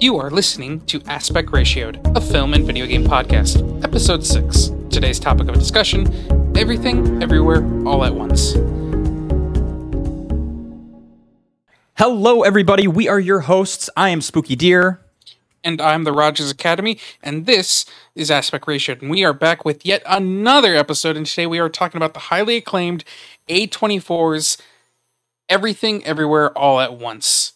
You are listening to Aspect Ratioed, a film and video game podcast, episode 6. Today's topic of discussion everything, everywhere, all at once. Hello, everybody. We are your hosts. I am Spooky Deer. And I'm the Rodgers Academy, and this is Aspect Ratioed. And we are back with yet another episode, and today we are talking about the highly acclaimed A24's Everything, Everywhere, All at Once.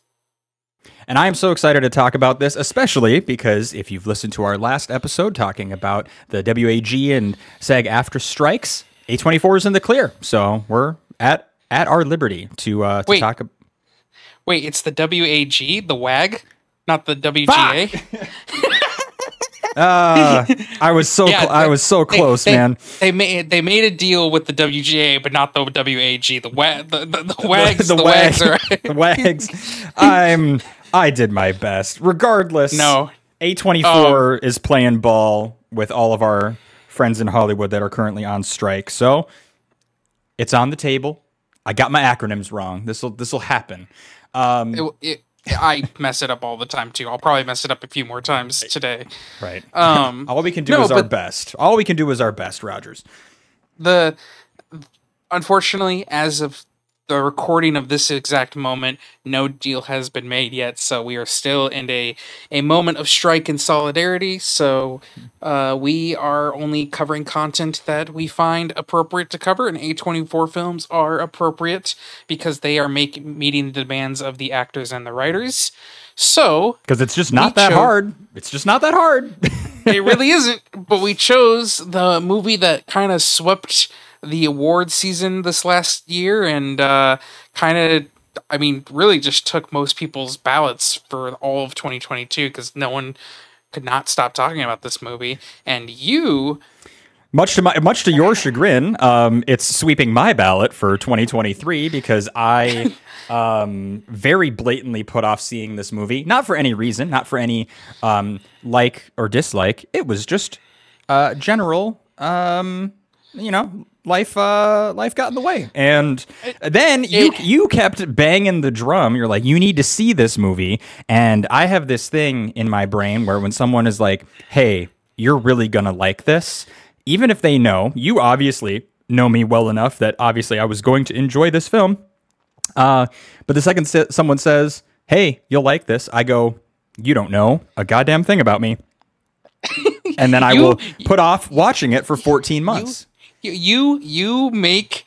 And I am so excited to talk about this, especially because if you've listened to our last episode talking about the WAG and SAG-AFTRA strikes, A24 is in the clear. So we're at at our liberty to uh, to Wait. talk. ab- Wait, it's the WAG, the WAG, not the WGA. Uh, I was so Yeah, cl- I was so close, they, man. They made they made a deal with the WGA, but not the WAG. The WAG, the, the, the WAGs, the, wag- WAGs are the wags. I'm I did my best. Regardless, No. A24 Um, is playing ball with all of our friends in Hollywood that are currently on strike. So it's on the table. I got my acronyms wrong. This will this will happen. Um, It, it, I mess it up all the time too. I'll probably mess it up a few more times today. right. Um, all we can do no, is our best. All we can do is our best, Rodgers. the unfortunately, as of the recording of this exact moment, no deal has been made yet. So we are still in a a moment of strike and solidarity. So uh, we are only covering content that we find appropriate to cover, and A twenty four films are appropriate because they are make, meeting the demands of the actors and the writers. So Because it's just not that cho- hard. It's just not that hard. it really isn't. But we chose the movie that kind of swept the award season this last year and uh, kind of, I mean, really just took most people's ballots for all of 2022 because no one could not stop talking about this movie. And you, Much to my, much to your chagrin, um, it's sweeping my ballot for 2023 because I um, very blatantly put off seeing this movie, not for any reason, not for any um, like or dislike. It was just uh, general, um, you know, life uh, life got in the way, and then you you kept banging the drum. You're like, you need to see this movie, and I have this thing in my brain where when someone is like, hey, you're really gonna like this even if they know, you obviously know me well enough that obviously I was going to enjoy this film. Uh, but the second sa- someone says, "Hey, you'll like this," I go, "You don't know a goddamn thing about me," and then I You- will put off watching it for 14 months. you, you, you make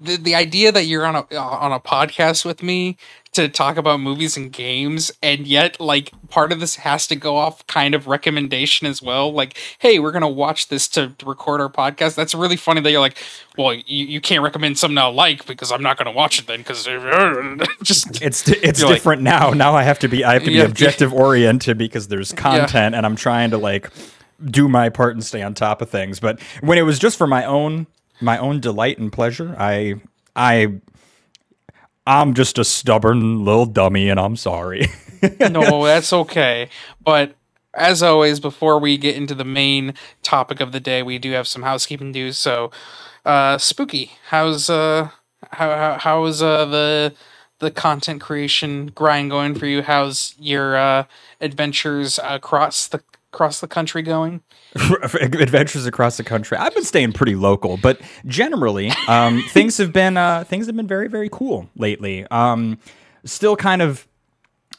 the, the idea that you're on a on a podcast with me to talk about movies and games and yet like part of this has to go off kind of recommendation as well like hey we're gonna watch this to record our podcast that's really funny that you're like well you, you can't recommend something i like because i'm not gonna watch it then because just It's it's You're like- different now. Now I have to be I have to be Yeah. objective oriented because there's content and I'm trying to like do my part and stay on top of things. But when it was just for my own my own delight and pleasure, I I I'm just a stubborn little dummy and I'm sorry. no that's okay but as always before we get into the main topic of the day we do have some housekeeping news so uh spooky how's uh how how, how is uh the the content creation grind going for you how's your uh adventures across the across the country going adventures across the country. I've been staying pretty local, but generally, um, things have been uh, things have been very very cool lately. Um, still kind of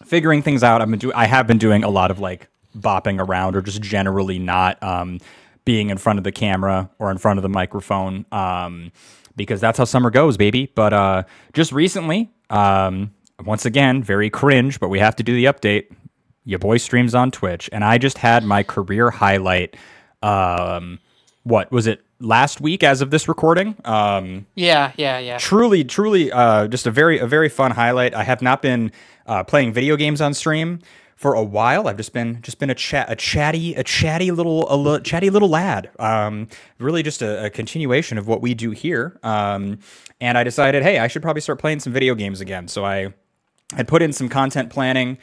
figuring things out. I've been do- I have been doing a lot of like bopping around or just generally not um, being in front of the camera or in front of the microphone um, because that's how summer goes, baby. But uh, just recently, um, once again, very cringe, but we have to do the update. Your boy streams on Twitch, and I just had my career highlight. Um, what was it last week? As of this recording, um, yeah yeah yeah truly, truly, uh, just a very, a very fun highlight. I have not been uh, playing video games on stream for a while. I've just been, just been a chat, a chatty, a chatty little, a li- chatty little lad. Um, really, just a, a continuation of what we do here. Um, and I decided, hey, I should probably start playing some video games again. So I had put in some content planning.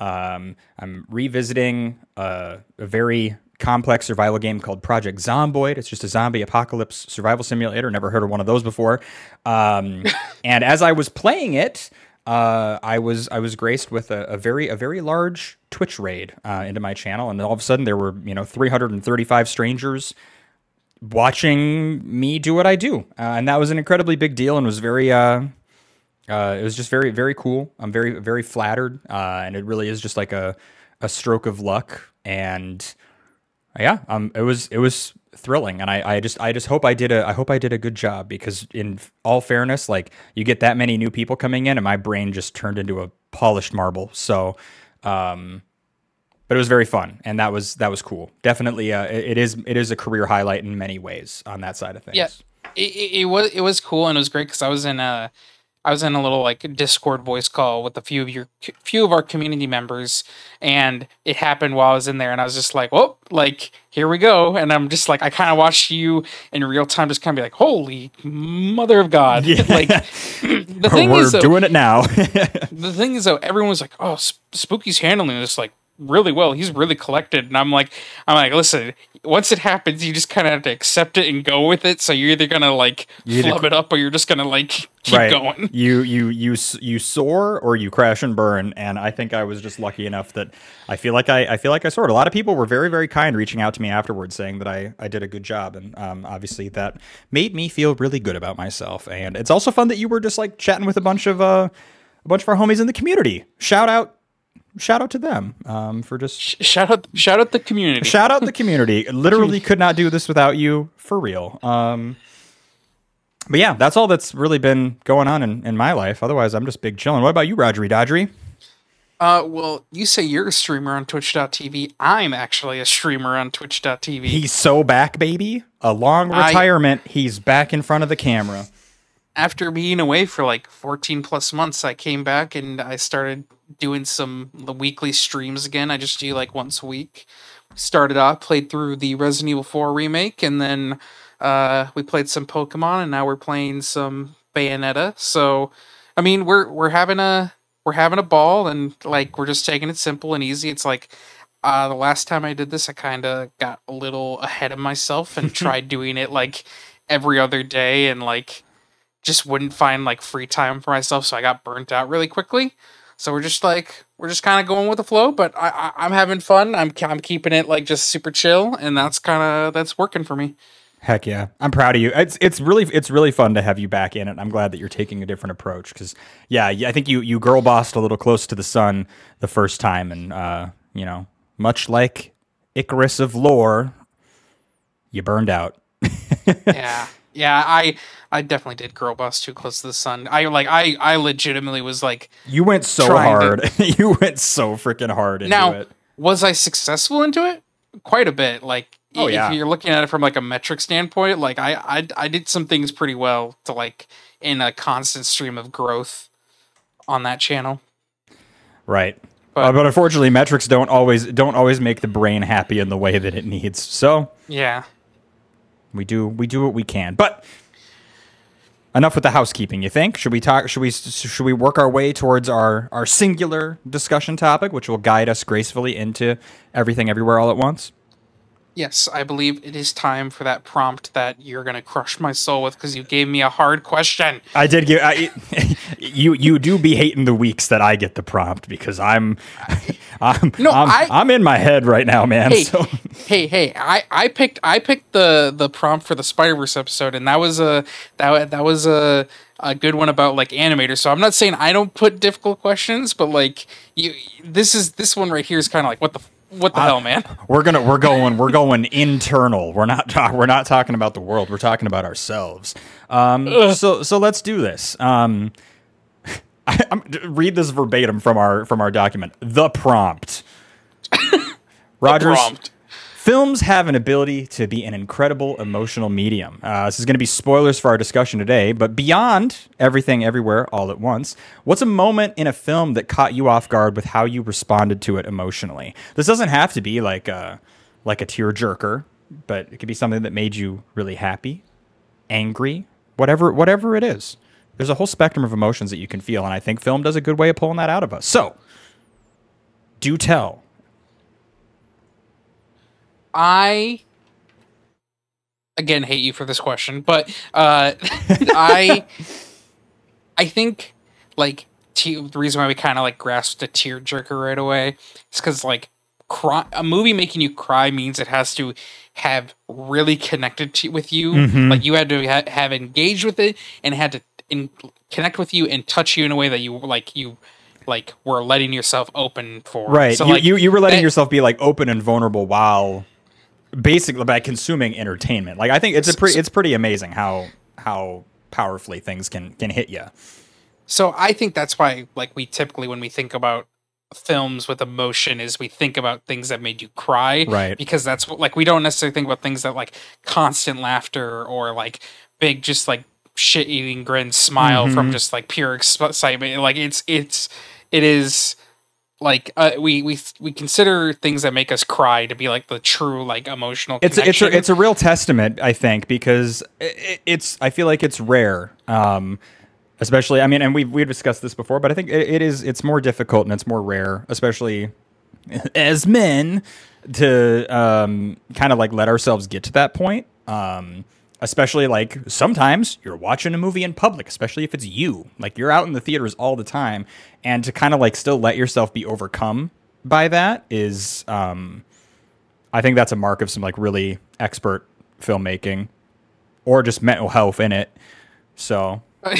Um, I'm revisiting uh, a very complex survival game called Project Zomboid. It's just a zombie apocalypse survival simulator. Never heard of one of those before. Um, and as I was playing it, uh, I was I was graced with a, a very a very large Twitch raid uh, into my channel, and all of a sudden there were you know 335 strangers watching me do what I do, uh, and that was an incredibly big deal, and was very uh, uh, it was just very very cool. I'm very very flattered, uh, and it really is just like a a stroke of luck, and yeah, um, it was it was thrilling, and I, I just I just hope I did a I hope I did a good job because in all fairness, like you get that many new people coming in, and my brain just turned into a polished marble. So, um, but it was very fun, and that was that was cool. Definitely, uh, it, it is it is a career highlight in many ways on that side of things. Yeah, it, it, was it was cool and it was great because I was in a I was in a little like Discord voice call with a few of your few of our community members, and it happened while I was in there, and I was just like, "Oh, like here we go," and I'm just like, I kind of watched you in real time, just kind of be like, "Holy mother of God!" Yeah. like the thing We're is, though, doing it now. the thing is, though, everyone was like, "Oh, Spooky's handling this like really well. He's really collected. And I'm like, I'm like, listen, once it happens, you just kind of have to accept it and go with it. So you're either gonna like you flub it up, or you're just gonna like keep right. going. You you you you soar or you crash and burn. And I think I was just lucky enough that I feel like I I feel like I soared. A lot of people were very very kind, reaching out to me afterwards, saying that I I did a good job, and um, obviously that made me feel really good about myself. And it's also fun that you were just like chatting with a bunch of uh a bunch of our homies in the community. Shout out shout out to them um, for just shout out shout out the community. Shout out the community. Literally could not do this without you for real. Um, but yeah, that's all that's really been going on in, in my life. Otherwise, I'm just big chilling. What about you, Rogery Dodgery? Uh, well, you say you're a streamer on Twitch.tv. I'm actually a streamer on Twitch.tv. He's so back, baby. A long retirement. I, he's back in front of the camera. After being away for like 14 plus months, I came back and I started doing some the weekly streams again. I just do like once a week. Started off, played through the Resident Evil 4 remake, and then uh, we played some Pokemon, and now we're playing some Bayonetta. So, I mean, we're we're having a we're having a ball, and like we're just taking it simple and easy. It's like uh, the last time I did this, I kind of got a little ahead of myself and tried doing it like every other day, and like just wouldn't find like free time for myself, so I got burnt out really quickly. So we're just like we're just kind of going with the flow, but I, I am having fun. I'm I'm keeping it like just super chill, and that's kind of that's working for me. Heck yeah, I'm proud of you. It's it's really it's really fun to have you back in it. I'm glad that you're taking a different approach because yeah, I think you you girl bossed a little close to the sun the first time, and uh, you know, much like Icarus of lore, you burned out. yeah, yeah, I I definitely did girl boss too close to the sun. I like I I legitimately was like You went so hard. To... you went so freaking hard into now, it. Was I successful into it? Quite a bit. Like oh, if yeah. you're looking at it from like a metric standpoint, like I, I I did some things pretty well to like in a constant stream of growth on that channel. Right. But, uh, but unfortunately metrics don't always don't always make the brain happy in the way that it needs. So Yeah. We do we do what we can. But enough with the housekeeping. You think? Should we talk? Should we should we work our way towards our our singular discussion topic, which will guide us gracefully into everything, everywhere, all at once? Yes, I believe it is time for that prompt that you're going to crush my soul with because you gave me a hard question. I did give I, you. You do be hating the weeks that I get the prompt because I'm, I'm, no, I'm, I, I'm in my head right now, man. Hey, so. hey, hey! I, I picked I picked the the prompt for the Spider Verse episode, and that was a that that was a a good one about like animators. So I'm not saying I don't put difficult questions, but like you, this is this one right here is kind of like what the what the uh, hell, man? We're gonna we're going we're going internal. We're not talk, we're not talking about the world. We're talking about ourselves. Um, so so let's do this. Um, I, read this verbatim from our from our document. The prompt. Rodgers. The prompt. Films have an ability to be an incredible emotional medium. Uh, this is going to be spoilers for our discussion today, but beyond everything, everywhere, all at once, what's a moment in a film that caught you off guard with how you responded to it emotionally? This doesn't have to be like a like a tearjerker, but it could be something that made you really happy, angry, whatever whatever it is. There's a whole spectrum of emotions that you can feel, and I think film does a good way of pulling that out of us. So, do tell I again hate you for this question, but uh, I I think like te- the reason why we kind of like grasped a tearjerker right away is because like cry- a movie making you cry means it has to have really connected to, with you. Mhm. Like you had to ha- have engaged with it and had to in- connect with you and touch you in a way that you like you like were letting yourself open for. Right. So you, like you you were letting that- yourself be like open and vulnerable while basically by consuming entertainment. Like I think it's a pretty it's pretty amazing how how powerfully things can can hit you. So I think that's why like we typically when we think about films with emotion is we think about things that made you cry Right. because that's what like we don't necessarily think about things that like constant laughter or like big just like shit eating grin smile from Mhm. just like pure excitement like it's it's it is like uh, we we we consider things that make us cry to be like the true like emotional It's a, it's a, it's a real testament, I think, because i i- it's I feel like it's rare. Um, especially, I mean, and we we discussed this before, but I think it, it is it's more difficult and it's more rare, especially as men, to um, kind of like let ourselves get to that point. Um, especially like sometimes you're watching a movie in public, especially if it's you, like you're out in the theaters all the time, and to kind of like still let yourself be overcome by that is um, I think that's a mark of some like really expert filmmaking or just mental health in it. So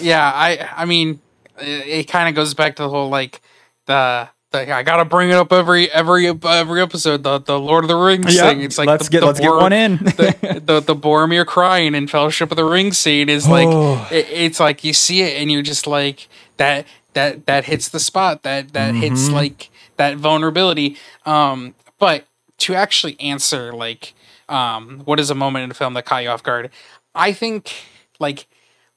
yeah i i mean it, it kind of goes back to the whole like the the i gotta bring it up every every every episode the the lord of the rings Yeah, thing it's like let's the, get the let's get one in. the, the the boromir crying in fellowship of the ring scene is like Oh. it, it's like you see it and you're just like that that that hits the spot that that hits Mm-hmm. like that vulnerability um but to actually answer like um what is a moment in a film that caught you off guard i think like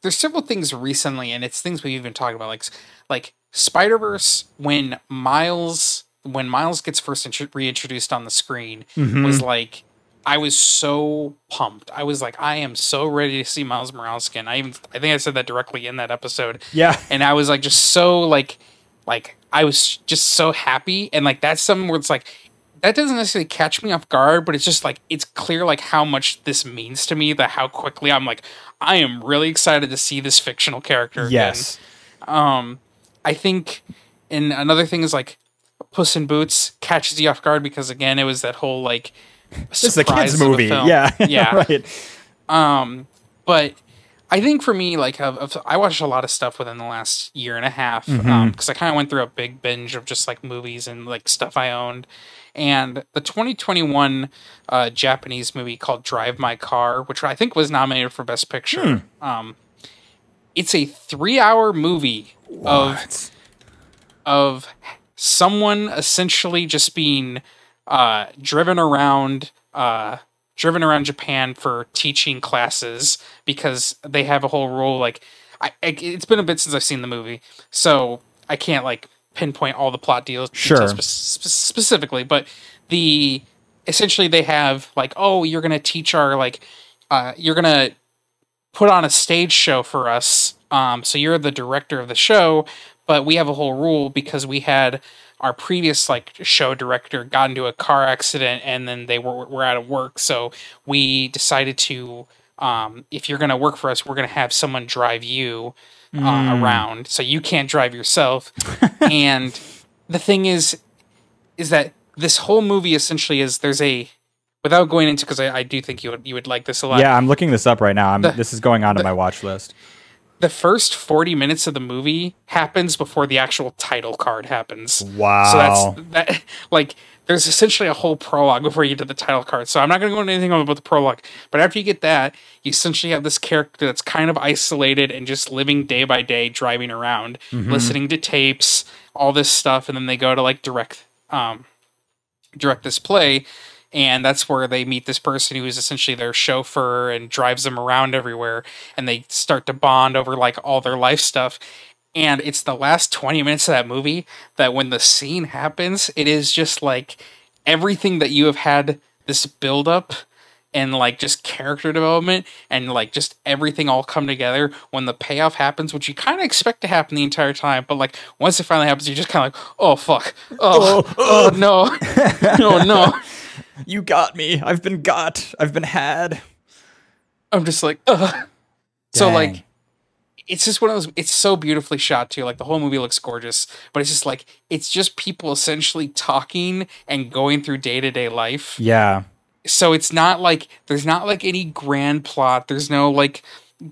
there's several things recently and it's things we've even talked about like like spider-verse when miles when miles gets first intro- reintroduced on the screen Mm-hmm. was like i was so pumped. I was like i am so ready to see miles morales again. I even i think i said that directly in that episode. Yeah, and I was like just so like like I was just so happy. And like that's something where it's like that doesn't necessarily catch me off guard, but it's just like it's clear like how much this means to me that how quickly I'm like I am really excited to see this fictional character again. yes, Um I think and another thing is like Puss in Boots catches you off guard because again it was that whole like this is a kids movie. Yeah, Yeah. right. Um, but I think for me, like, of, of, I watched a lot of stuff within the last year and a half because Mhm. I kind of went through a big binge of just like movies and like stuff I owned. And the 2021 uh, Japanese movie called Drive My Car, which I think was nominated for Best Picture, um, it's a three-hour movie of What? of someone essentially just being uh, driven around uh, driven around Japan for teaching classes because they have a whole rule like I, I it's been a bit since I've seen the movie so I can't like pinpoint all the plot deals Sure. spe- specifically but the essentially they have like oh you're gonna teach our like uh, you're gonna put on a stage show for us. Um, so you're the director of the show, but we have a whole rule because we had our previous like show director got into a car accident and then they were were out of work. So we decided to um, if you're gonna work for us, we're gonna have someone drive you uh, around, so you can't drive yourself. and the thing is, is that this whole movie essentially is there's a without going into because I, I do think you would you would like this a lot. Yeah, I'm looking this up right now. I'm, The- this is going on to my watch list. The first 40 minutes of the movie happens before the actual title card happens. Wow. So that's that like there's essentially a whole prologue before you get to the title card. So I'm not going to go into anything about the prologue, but after you get that, you essentially have this character that's kind of isolated and just living day by day driving around, listening to tapes, all this stuff and then they go to like direct um direct this play and that's where they meet this person who is essentially their chauffeur and drives them around everywhere and they start to bond over like all their life stuff. And it's the last 20 minutes of that movie that when the scene happens it is just like everything that you have had this build up and like just character development and like just everything all come together. When the payoff happens which you kind of expect to happen the entire time but like once it finally happens you're just kind of like oh fuck. Oh, oh no. Oh no you got me. I've been got. I've been had. I'm just like, Ugh. so like, it's just one of those it's so beautifully shot too like the whole movie looks gorgeous but it's just like it's just people essentially talking and going through day-to-day life Yeah. so it's not like there's not like any grand plot there's no like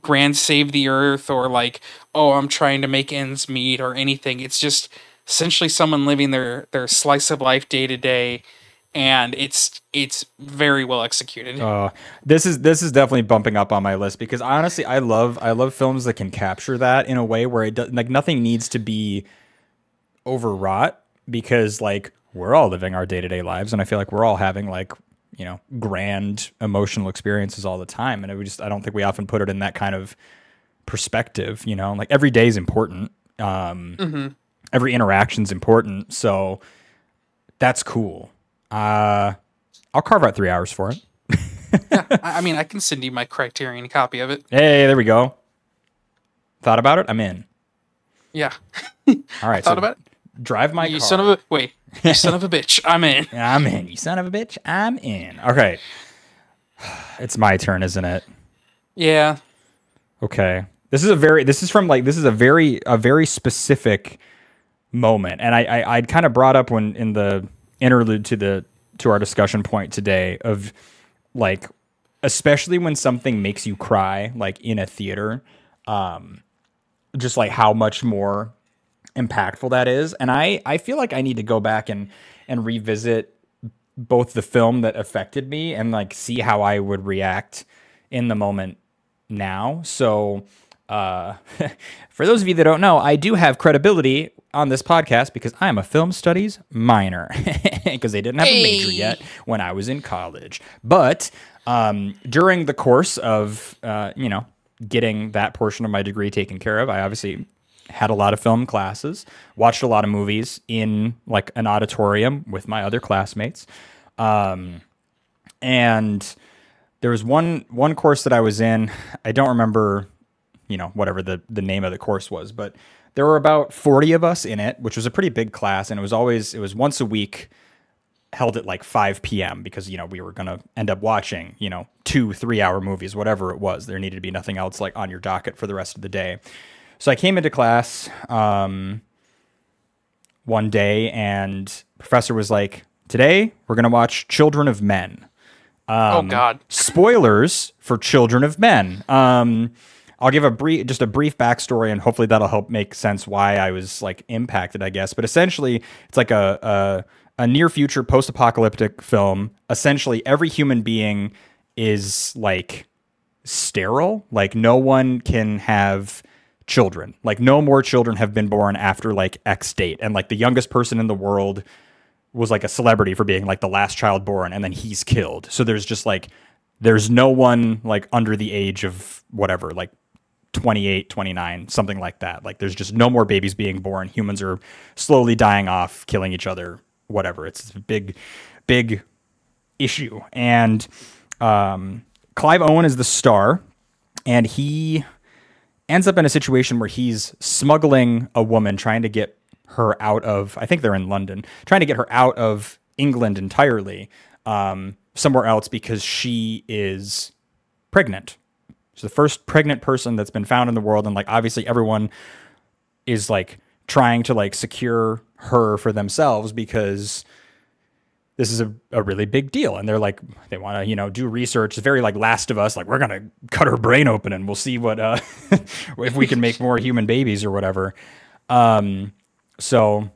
grand save the earth or like oh i'm trying to make ends meet or anything it's just essentially someone living their their slice of life day to day and it's it's very well executed Uh, this is this is definitely bumping up on my list because honestly, I love I love films that can capture that in a way where it does like nothing needs to be overwrought because like we're all living our day to day lives and I feel like we're all having like you know grand emotional experiences all the time and we just I don't think we often put it in that kind of perspective. You know, like every day is important. Um, Every interaction's important, so that's cool. Uh, I'll carve out three hours for it. I, I mean i can send you my criterion copy of it Hey, there we go. Thought about it? I'm in. yeah All right. thought so about it drive my you car. son of a wait you son of a bitch i'm in I'm in. You son of a bitch. I'm in. Okay. It's my turn, isn't it? yeah Okay. This is a very this is from like this is a very a very specific moment. And I, I I'd kind of brought up when in the interlude to the to our discussion point today of like especially when something makes you cry like in a theater um just like how much more impactful that is. And i i feel like i need to go back and and revisit both the film that affected me and like see how i would react in the moment now. So uh for those of you that don't know i do have credibility on this podcast because i'm a film studies minor because they didn't have a major yet when i was in college but um during the course of uh you know getting that portion of my degree taken care of i obviously had a lot of film classes, watched a lot of movies in like an auditorium with my other classmates. Um, and there was one one course that I was in. I don't remember, you know, whatever the the name of the course was, but there were about 40 of us in it, which was a pretty big class and it was always it was once a week held at like 5 p.m. because you know we were gonna end up watching you know two three hour movies whatever it was there needed to be nothing else like on your docket for the rest of the day so I came into class um, one day and professor was like today we're gonna watch Children of Men oh god spoilers for Children of Men. Um, I'll give a brief, just a brief backstory, and hopefully that'll help make sense why I was like impacted, I guess. But essentially, it's like a a, a near future post apocalyptic film. Essentially, every human being is like sterile. Like no one can have children. Like no more children have been born after like X date, and like the youngest person in the world was like a celebrity for being like the last child born and then he's killed. So there's just like there's no one like under the age of whatever, like 28, 29, something like that. Like there's just no more babies being born. Humans are slowly dying off, killing each other, whatever. It's a big big issue. And um Clive Owen is the star and he ends up in a situation where he's smuggling a woman trying to get her out of i think they're in london trying to get her out of england entirely um, somewhere else because she is pregnant she's the first pregnant person that's been found in the world and like obviously everyone is like trying to like secure her for themselves because this is a, a really big deal. And they're like they want to you know do research. It's very like last of us like we're gonna cut her brain open and we'll see what uh if we can make more human babies or whatever. Um so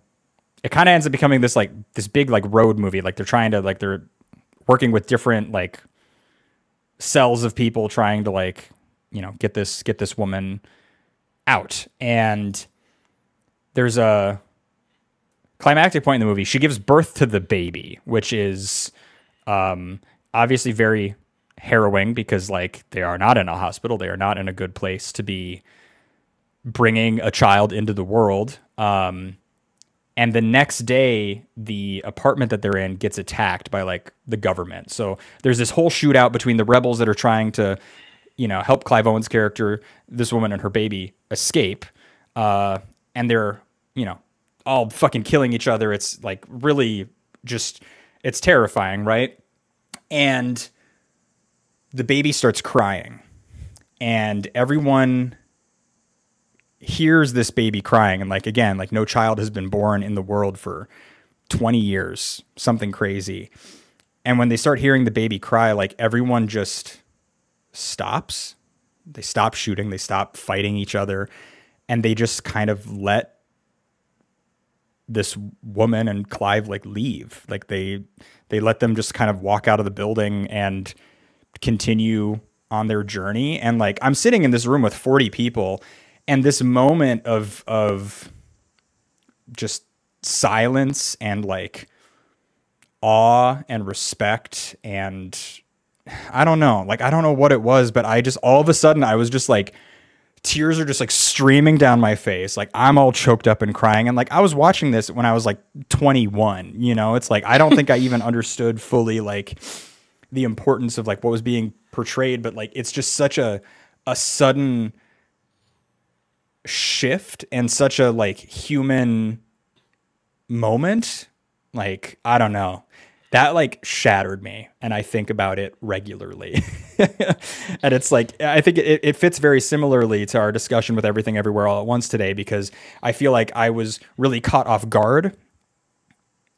it kind of ends up becoming this like this big like road movie. Like they're trying to like they're working with different like cells of people trying to like you know get this get this woman out. And there's a climactic point in the movie. She gives birth to the baby which is um obviously very harrowing because like they are not in a hospital. They are not in a good place to be bringing a child into the world. Um and the next day the apartment that they're in gets attacked by like the government. So there's this whole shootout between the rebels that are trying to you know help clive owen's character this woman and her baby escape uh and they're you know all fucking killing each other. It's like really just it's terrifying right? And the baby starts crying and everyone hears this baby crying. And like again like no child has been born in the world for 20 years something crazy. And when they start hearing the baby cry like everyone just stops. They stop shooting. They stop fighting each other. And they just kind of let this woman and Clive like leave. Like they they let them just kind of walk out of the building and continue on their journey. And like I'm sitting in this room with 40 people and this moment of of just silence and like awe and respect and I don't know. Like I don't know what it was but I just all of a sudden I was just like tears are just like streaming down my face. Like I'm all choked up and crying. And like I was watching this when I was like 21 you know? It's like I don't think I even understood fully like the importance of like what was being portrayed but like it's just such a a sudden shift and such a like human moment. Like i don't know that like shattered me and i think about it regularly. And it's like i think it, it fits very similarly to our discussion with everything everywhere all at once today because i feel like i was really caught off guard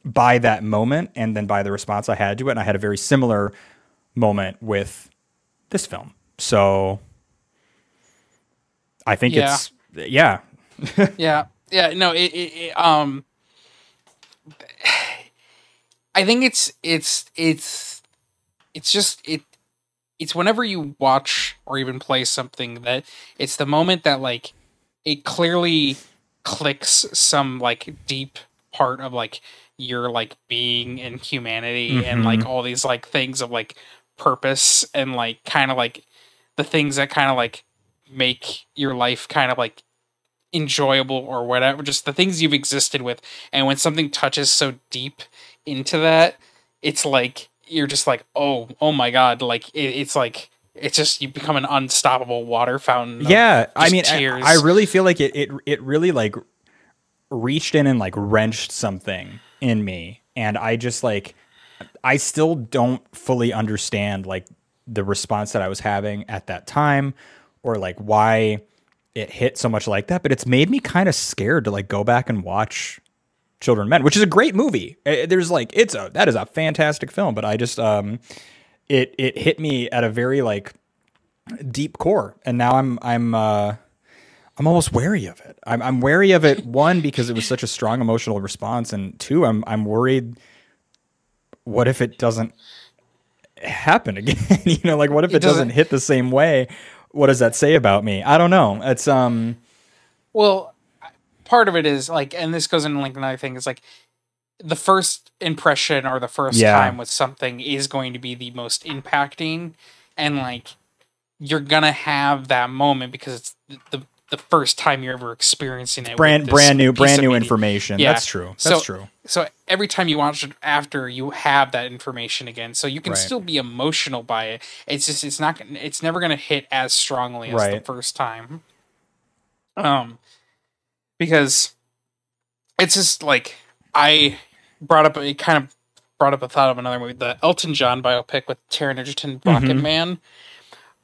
by that moment and then by the response i had to it and i had a very similar moment with this film. So i think Yeah. it's yeah. Yeah. Yeah no it, it, it um i think it's it's it's it's just it it's whenever you watch or even play something that it's the moment that like it clearly clicks some like deep part of like your like being and humanity and like mm-hmm. all these like things of like purpose and like kind of like the things that kind of like make your life kind of like enjoyable or whatever just the things you've existed with. And when something touches so deep into that it's like you're just like oh oh my god like it, it's like it's just you become an unstoppable water fountain yeah i mean I. I really feel like it, it it really like reached in and like wrenched something in me and i just like i still don't fully understand like the response that i was having at that time or like why it hit so much like that but it's made me kind of scared to like go back and watch children men which is a great movie. Eh, there's like it's a that is a fantastic film but i just um it it hit me at a very like deep core. And now i'm i'm uh i'm almost wary of it. I'm, I'm wary of it one because it was such a strong emotional response and two i'm i'm worried what if it doesn't happen again? You know like what if it, doesn't, doesn't- hit the same way? What does that say about me? I don't know. It's um Well, part of it is like, and this goes into like another thing is like the first impression or the first Yeah. time with something is going to be the most impacting, and like you're gonna have that moment because it's the the first time you're ever experiencing it. brand brand new brand new media. information Yeah. that's true that's So- true So every time you watch it after, you have that information again. So you can Right. still be emotional by it. It's just it's not gonna- it's never going to hit as strongly as the first time. Um, because it's just like I brought up it kind of brought up a thought of another movie, the Elton John biopic with Taron Egerton, Rocket Mhm. Man.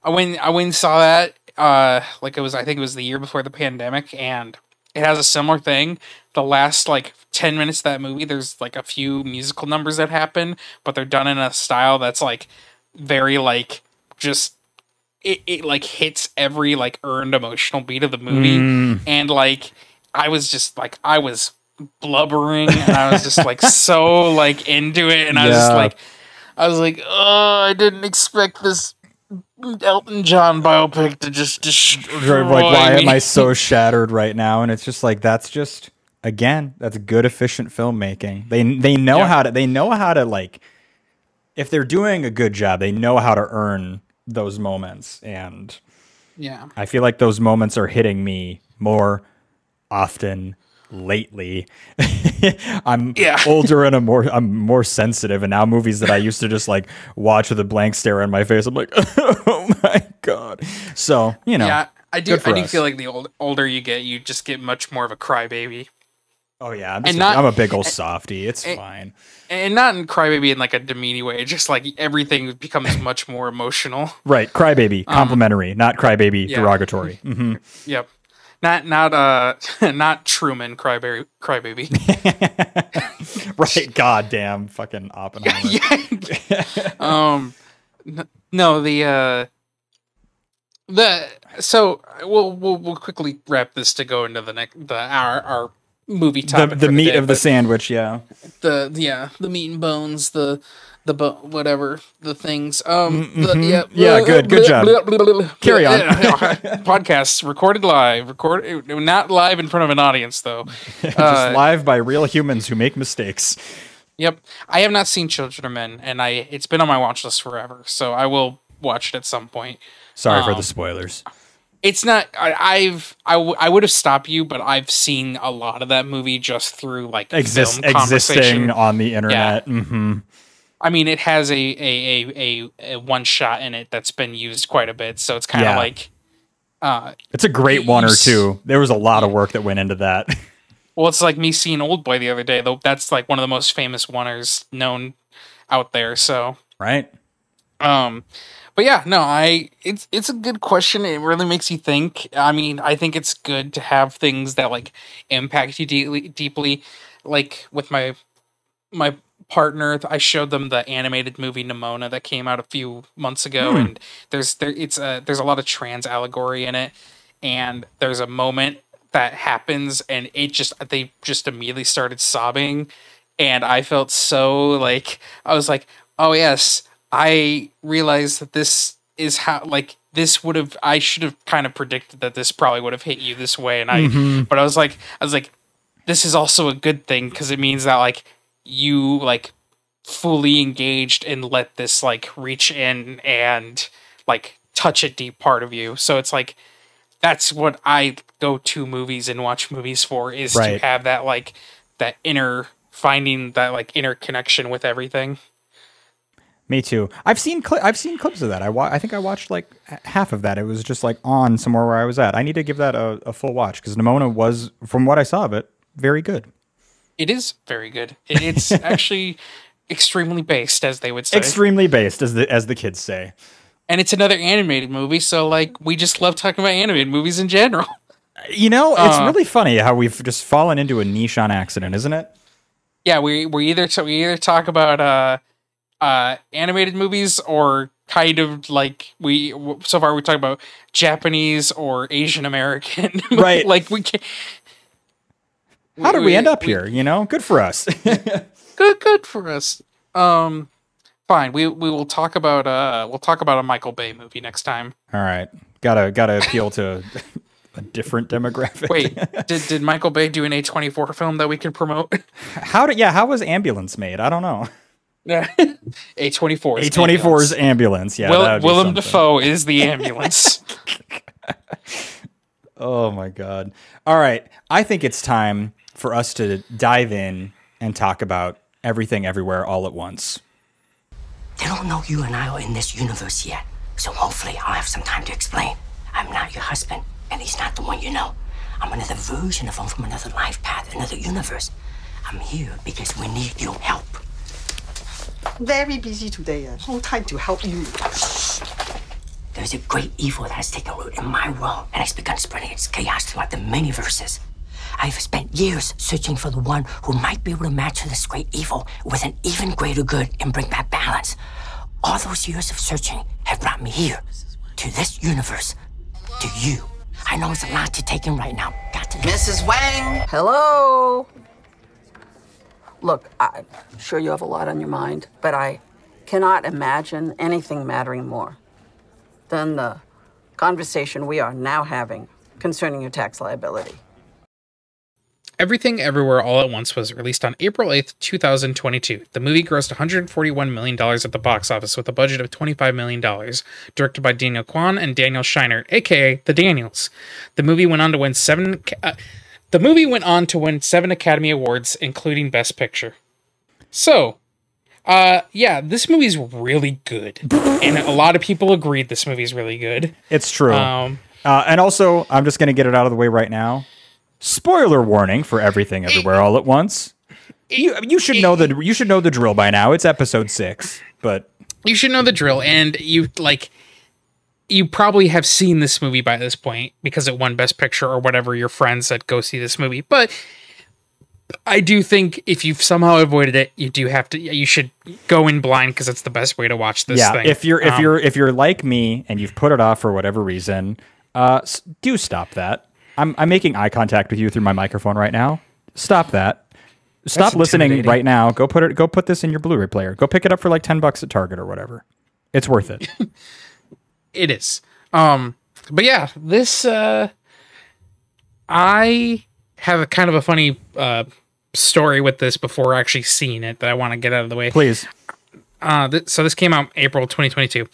I went I went and saw that. Uh, like it was I think it was the year before the pandemic, and it has a similar thing. The last like ten minutes of that movie, there's like a few musical numbers that happen, but they're done in a style that's like very like just it, it like hits every like earned emotional beat of the movie Mm. and like I was just like I was blubbering and I was just like so like into it and I was just like I was like oh I didn't expect this Elton John biopic to just destroy like why am i so shattered right now? And it's just like that's just again that's good efficient filmmaking. They they know Yeah. how to they know how to like if they're doing a good job they know how to earn those moments. And yeah. I feel like those moments are hitting me more often lately i'm Yeah. older and i'm more i'm more sensitive and now movies that i used to just like watch with a blank stare on my face i'm like oh my god so you know yeah I do I do us. feel like the old, older you get you just get much more of a crybaby Oh yeah, I'm, just And a- not- I'm a big old softy. It's and- fine. and not in crybaby in like a demeaning way just like everything becomes much more emotional Right, crybaby, complimentary, not crybaby, Um, yeah. derogatory. hmm Yep. Not not uh not Truman Crybaby Crybaby. right. Goddamn fucking Oppenheimer. yeah. um, no, the uh, the so we'll we'll we'll quickly wrap this to go into the next the our our movie The, topic. the for meat day, of the sandwich, yeah. the yeah the meat and bones the the bo- whatever the things um the, mhm. yeah Yeah, good, good job. Carry on. podcast recorded live record not live in front of an audience though Just Uh, live by real humans who make mistakes. Yep, I have not seen Children of Men, and I it's been on my watch list forever, so I will watch it at some point. Sorry for Um, the spoilers. It's not. I, I've I, w- I would have stopped you, but I've seen a lot of that movie just through like Exist, film existing on the internet. hmm I mean, it has a a, a, a, a one shot in it that's been used quite a bit, so it's kind of Yeah. like. Uh, It's a great one or two. There was a lot of work that went into that. well, it's like me seeing Old Boy the other day, though. That's like one of the most famous oners known out there. So, right? Um, but yeah, no, I it's it's a good question. It really makes you think. I mean, I think it's good to have things that like impact you deeply. Deeply, like with my my partner, I showed them the animated movie Nimona that came out a few months ago, Hmm. and there's there it's a there's a lot of trans allegory in it, and there's a moment that happens, and it just they just immediately started sobbing, and I felt so like I was like, oh yes, I realized that this is how like this would have I should have kind of predicted that this probably would have hit you this way, and I Mhm. but I was like I was like this is also a good thing because it means that like you like fully engaged and let this like reach in and like touch a deep part of you. So it's like that's what I go to movies and watch movies for is Right. to have that like that inner finding that like inner connection with everything. Me too. I've seen cli- I've seen clips of that. I wa- I think I watched like half of that. It was just like on somewhere where I was at. I need to give that a, a full watch because Nimona was, from what I saw of it, very good. It is very good. It's actually extremely based, as they would say. Extremely based, as the as the kids say. and it's another animated movie, so like we just love talking about animated movies in general. You know, it's Uh, really funny how we've just fallen into a niche on accident, isn't it? yeah, we we either t- we either talk about uh uh animated movies or kind of like we so far we talk about Japanese or Asian American. Right. like we can How did we end up here? You know, good for us. Good good for us. Um fine. We we will talk about uh we'll talk about a Michael Bay movie next time. All right, gotta gotta appeal to a different demographic. Wait, did did Michael Bay do an A24 film that we can promote? how did yeah? How was ambulance made? I don't know. A24. A 24's ambulance. Yeah, Will, Willem something. Dafoe is the ambulance. Oh my god. All right, I think it's time for us to dive in and talk about everything everywhere all at once. They don't know you and I are in this universe yet. So hopefully I'll have some time to explain. I'm not your husband, and he's not the one you know. I'm another version of him from another life path, another universe. I'm here because we need your help. Very busy today. Uh, no time to help you. There's a great evil that has taken root in my world and has begun spreading its chaos throughout the many verses. I've spent years searching for the one who might be able to match this great evil with an even greater good and bring back balance. All those years of searching have brought me here, to this universe, to you. I know it's a lot to take in right now. Got to Mrs. Wang! Hello! Look, I'm sure you have a lot on your mind, but I cannot imagine anything mattering more than the conversation we are now having concerning your tax liability. Everything Everywhere All at Once was released on April 8th, 2022. The movie grossed $141 million at the box office with a budget of $25 million, directed by Daniel Kwan and Daniel Scheinert, aka the Daniels. The movie went on to win seven uh, the movie went on to win 7 Academy Awards including Best Picture. So, uh yeah, this movie's really good. and a lot of people agreed this movie's really good. It's true. Um Uh, and also, I'm just going to get it out of the way right now. Spoiler warning for everything everywhere all at once. You you should know the you should know the drill by now. It's episode six, but you should know the drill and you like you probably have seen this movie by this point because it won Best Picture or whatever your friends said go see this movie. But I do think if you've somehow avoided it, you do have to. You should go in blind because it's the best way to watch this yeah, thing. if you're if Um, you're if you're like me and you've put it off for whatever reason, uh, do stop that. I'm I'm making eye contact with you through my microphone right now. Stop that. Stop That's listening right now. Go put it. Go put this in your Blu-ray player. Go pick it up for like ten bucks at Target or whatever. It's worth it. it is. Um, but yeah, this uh, I have a kind of a funny uh story with this before actually seeing it that I want to get out of the way. Please. Uh, th- so this came out April 2022.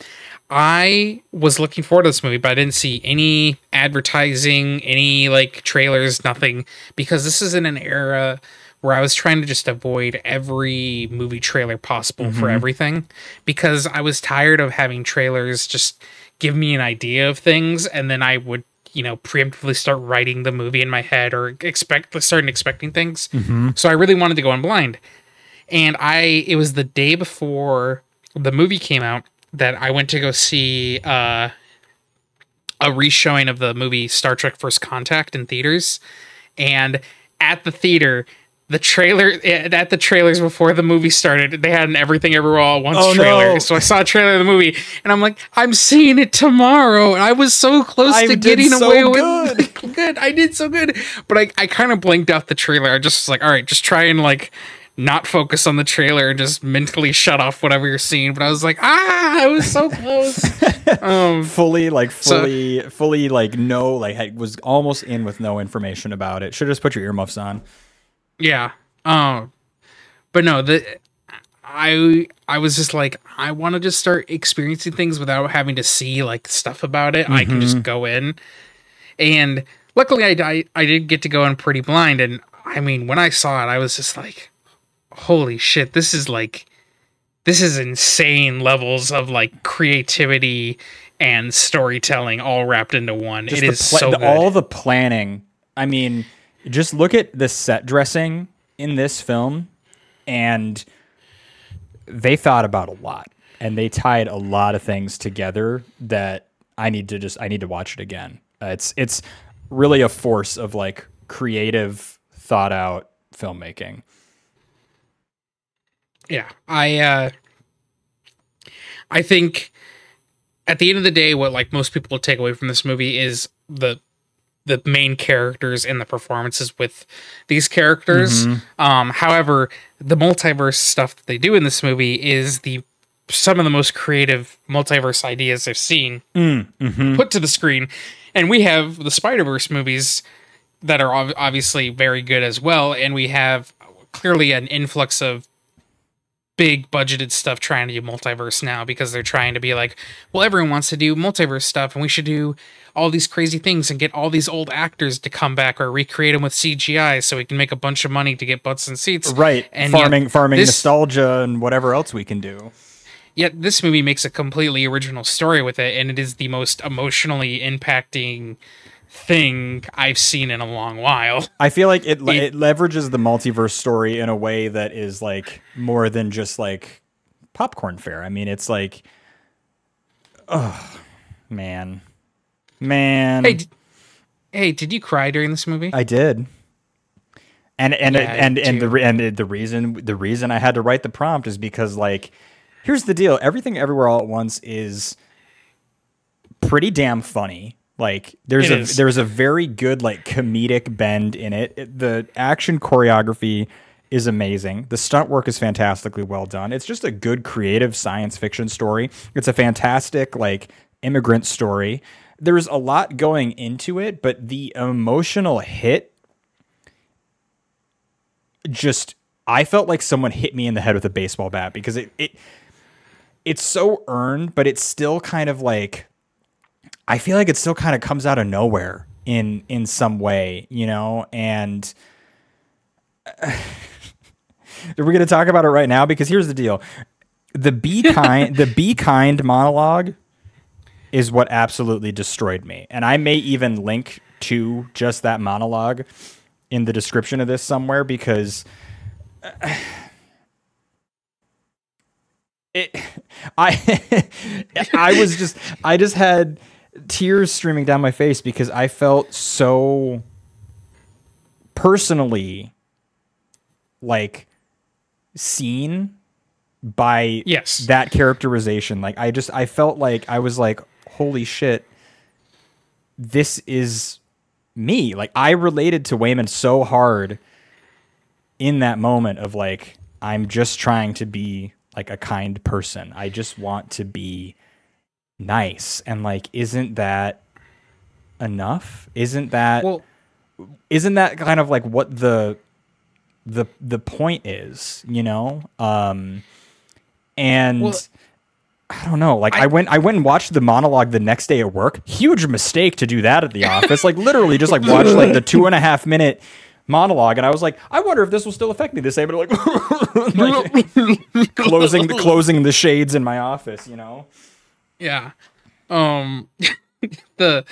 I was looking forward to this movie, but I didn't see any advertising, any like trailers, nothing, because this is in an era where I was trying to just avoid every movie trailer possible for mm-hmm. everything because I was tired of having trailers just give me an idea of things and then I would, you know, preemptively start writing the movie in my head or expect starting expecting things. Mm-hmm. So I really wanted to go in blind. And I it was the day before the movie came out that I went to go see uh, a reshowing of the movie Star Trek First Contact in theaters, and at the theater. The trailer eh, at the trailers before the movie started, they had an Everything Everywhere All at Once Oh, trailer. no. So I saw a trailer of the movie, and I'm like, I'm seeing it tomorrow. And I was so close I to getting so away good. with good. I did so good, but I, I kind of blinked out the trailer. I just was like, all right, just try and like not focus on the trailer and just mentally shut off whatever you're seeing. But I was like, ah, I was so close. Um, fully like So- fully fully like no like had- was almost in with no information about it. Should have just put your earmuffs on. yeah. Um, but no, the I I was just like, I want to just start experiencing things without having to see like stuff about it. I can just go in, and luckily I, I I did get to go in pretty blind. And I mean, when I saw it, I was just like, holy shit, this is like this is insane levels of like creativity and storytelling all wrapped into one. Just it is so the- good. all the planning. I mean, just look at the set dressing in this film, and they thought about a lot, and they tied a lot of things together that I need to just I need to watch it again. Uh, it's it's really a force of like creative, thought out filmmaking. Yeah, I uh I think at the end of the day what like most people take away from this movie is the the main characters and the performances with these characters. Um however, the multiverse stuff that they do in this movie is the some of the most creative multiverse ideas I've seen put to the screen. And we have the Spider-Verse movies that are ob- obviously very good as well and we have clearly an influx of big budgeted stuff trying to do multiverse now because they're trying to be like, well, everyone wants to do multiverse stuff and we should do all these crazy things and get all these old actors to come back or recreate them with CGI so we can make a bunch of money to get butts and seats. Right, And yet farming farming this- nostalgia and whatever else we can do. Yet this movie makes a completely original story with it and it is the most emotionally impacting thing I've seen in a long while. I feel like it, It- it leverages the multiverse story in a way that is like more than just like popcorn fare. I mean, it's like, oh man, man, Hey, d- hey, did you cry during this movie? I did. And and Yeah, I and and the re- and the reason the reason I had to write the prompt is because like here's the deal everything everywhere all at once is pretty damn funny like there's It a is. there's a very good like comedic bend in it. It- the action choreography is amazing the stunt work is fantastically well done it's just a good creative science fiction story it's a fantastic like immigrant story there's a lot going into it but the emotional hit just I felt like someone hit me in the head with a baseball bat because it it it's so earned, but it's still kind of like I feel like it still kind of comes out of nowhere in in some way, you know, and are we're going to talk about it right now because here's the deal. The be kind the be kind monologue is what absolutely destroyed me. And I may even link to just that monologue in the description of this somewhere because it I I was just I just had tears streaming down my face because I felt so personally like seen by Yes. that characterization. Like I just I felt like I was like, holy shit, this is me. Like I related to Waymond so hard in that moment of like, I'm just trying to be like a kind person. I just want to be nice. And like, isn't that enough? Isn't that Well, isn't that kind of like what the the the point is, you know? Um and Well, I don't know. Like I, went I went and watched the monologue the next day at work. Huge mistake to do that at the office. like literally just like watch like the two and a half minute monologue and I was like, I wonder if this will still affect me the same, but like, like closing the closing the shades in my office, you know? Yeah. Um, the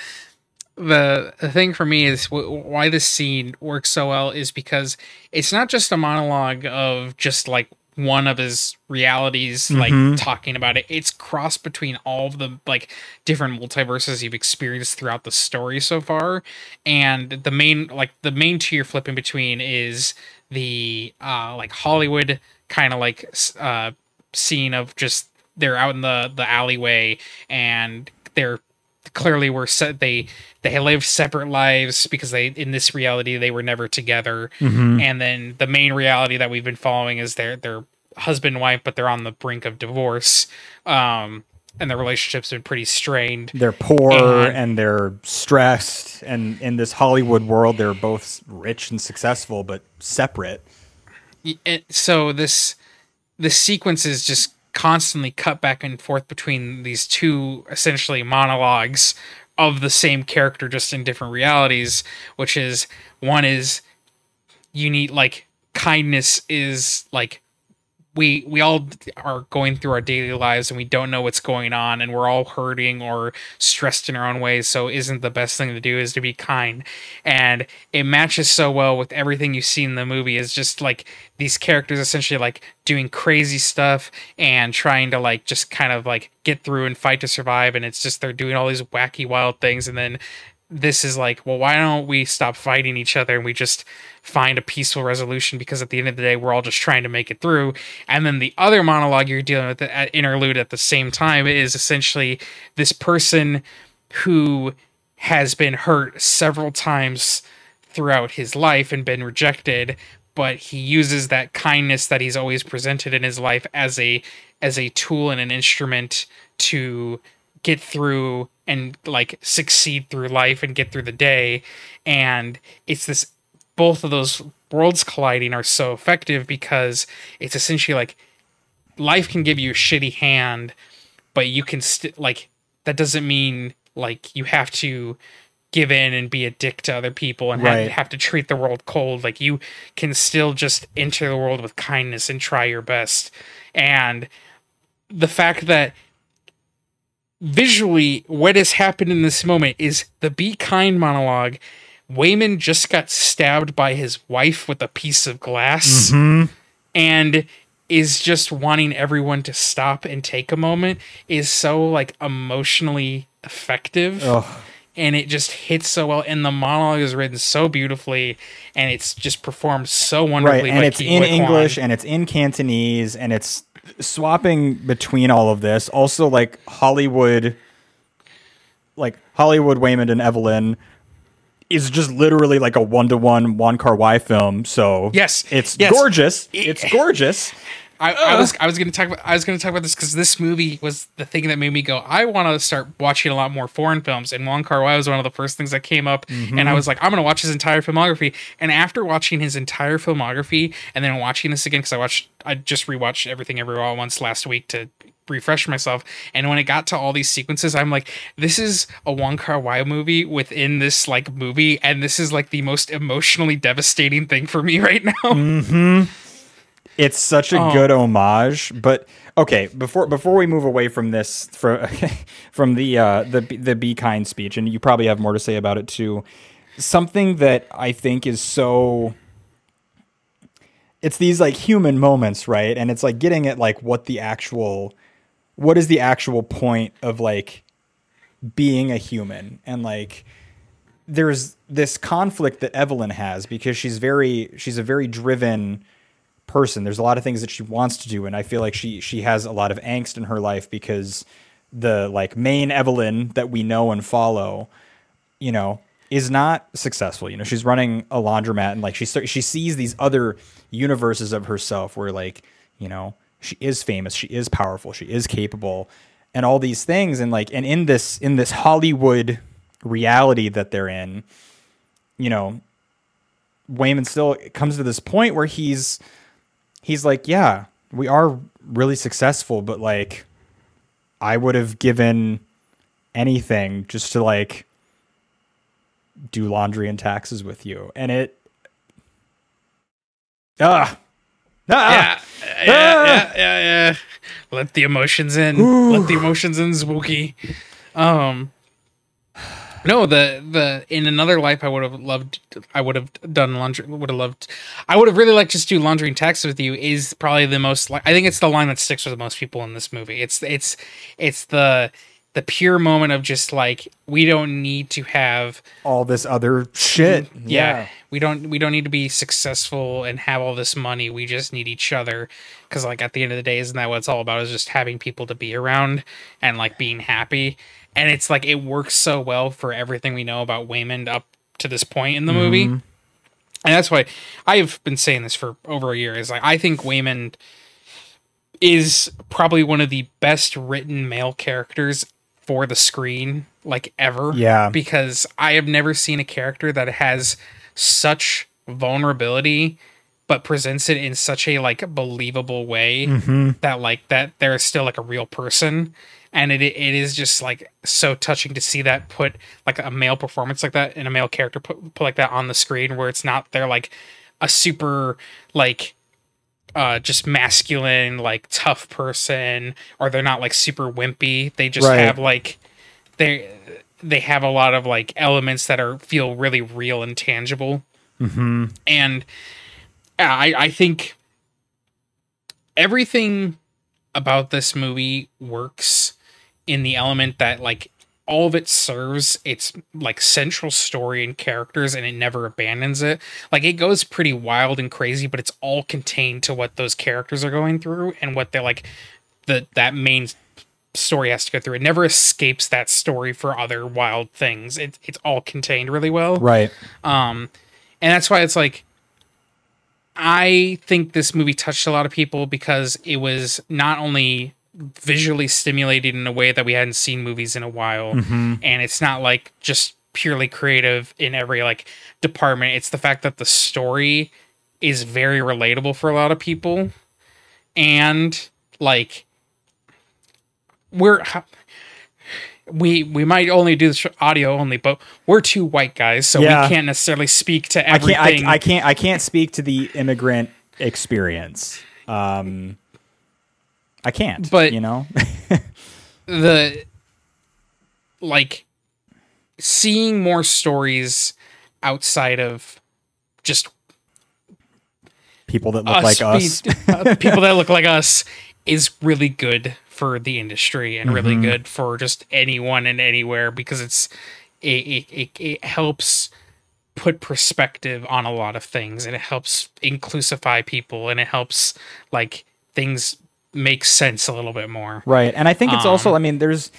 the the thing for me is w- why this scene works so well is because it's not just a monologue of just like one of his realities like talking about it. It's crossed between all of the like different multiverses you've experienced throughout the story so far. And the main like the main two you're flipping between is the uh like hollywood kind of like uh scene of just they're out in the the alleyway and they're clearly were set they they lived separate lives because they in this reality they were never together. And then the main reality that we've been following is their their husband and wife but they're on the brink of divorce. Um and their relationship's been pretty strained. They're poor And- and they're stressed. And in this Hollywood world they're both rich and successful but separate. it, so this this sequence is just constantly cut back and forth between these two essentially monologues of the same character just in different realities which is one is you need like kindness is like we we all are going through our daily lives and we don't know what's going on and we're all hurting or stressed in our own ways. So isn't the best thing to do is to be kind. And it matches so well with everything you see in the movie. Is just like these characters essentially like doing crazy stuff and trying to like just kind of like get through and fight to survive. And it's just they're doing all these wacky wild things. And then this is like, well, why don't we stop fighting each other and we just find a peaceful resolution? Because at the end of the day, we're all just trying to make it through. And then the other monologue you're dealing with at interlude at the same time is essentially this person who has been hurt several times throughout his life and been rejected but he uses that kindness that he's always presented in his life as a as a tool and an instrument to get through and like succeed through life and get through the day. And it's this both of those worlds colliding are so effective because it's essentially like life can give you a shitty hand but you can st- like that doesn't mean like you have to give in and be a dick to other people and Right. have, have to treat the world cold. Like you can still just enter the world with kindness and try your best. And the fact that visually what has happened in this moment is the be kind monologue. Waymond just got stabbed by his wife with a piece of glass mm-hmm. and is just wanting everyone to stop and take a moment is so like emotionally effective. And it just hits so well. And the monologue is written so beautifully and it's just performed so wonderfully Right. And it's in English and it's in Cantonese and it's swapping between all of this. Also like Hollywood like Hollywood Waymond and Evelyn is just literally like a one to one Wong Kar Wai film. So Yes, it's yes. gorgeous. It's gorgeous. I, I was I was gonna talk about I was gonna talk about this because this movie was the thing that made me go I want to start watching a lot more foreign films. And Wong Kar Wai was one of the first things that came up and I mm-hmm. was like I'm gonna watch his entire filmography. And after watching his entire filmography and then watching this again because I watched I just rewatched everything everywhere all once last week to refresh myself and when it got to all these sequences I'm like this is a Wong Kar Wai movie within this like movie and this is like the most emotionally devastating thing for me right now mm-hmm. It's such a Oh. good homage, but okay. Before before we move away from this, from from the uh, the the be kind speech, and you probably have more to say about it too. Something that I think is so. It's these like human moments, right? And it's like getting at like what the actual what is the actual point of like being a human and like there's this conflict that Evelyn has because she's very she's a very driven person. There's a lot of things that she wants to do and I feel like she she has a lot of angst in her life because the like main Evelyn that we know and follow, you know, is not successful. You know, she's running a laundromat and like she start, she sees these other universes of herself where like, you know, she is famous, she is powerful, she is capable and all these things and like and in this in this Hollywood reality that they're in, you know, Waymond still comes to this point where he's he's like, yeah, we are really successful, but like I would have given anything just to like do laundry and taxes with you. And it ah, ah yeah, yeah, yeah, yeah, yeah. Let the emotions in. Let the emotions in, spooky. Um, no, the the in another life, I would have loved. I would have done laundry. Would have loved. I would have really liked just do laundry and taxes with you. Is probably the most. I think it's the line that sticks with the most people in this movie. It's it's it's the the pure moment of just like we don't need to have all this other shit. Mm, yeah, we don't we don't need to be successful and have all this money we just need each other because like at the end of the day isn't that what it's all about is just having people to be around and like being happy and it's like it works so well for everything we know about Waymond up to this point in the movie. Mm-hmm. And that's why I've been saying this for over a year is like I think Waymond is probably one of the best written male characters for the screen like ever. Yeah. because I have never seen a character that has such vulnerability but presents it in such a like believable way mm-hmm. that like that there is still like a real person and it it is just like so touching to see that put like a male performance like that and a male character put, put like that on the screen where it's not they're like a super like uh just masculine like tough person or they're not like super wimpy they just Right. have like they they have a lot of like elements that are feel really real and tangible mm-hmm. and i i think everything about this movie works in the element that like all of it serves its like central story and characters and it never abandons it. Like it goes pretty wild and crazy but it's all contained to what those characters are going through and what they're like the that main story has to go through. It never escapes that story for other wild things. It, it's all contained really well. Right. um and that's why it's like i think this movie touched a lot of people because it was not only visually stimulated in a way that we hadn't seen movies in a while. And it's not like just purely creative in every like department. It's the fact that the story is very relatable for a lot of people. And like we're we we might only do this audio only but we're two white guys so Yeah. we can't necessarily speak to I can't everything I, I can't I can't speak to the immigrant experience. Um I can't. But- you know? the like seeing more stories outside of just People that look us, like us. be- uh, people that look like us is really good for the industry and really Mm-hmm. good for just anyone and anywhere because it's it, it, it, it helps put perspective on a lot of things and it helps inclusify people and it helps like things make sense a little bit more Right. And I think it's Um, also I mean there's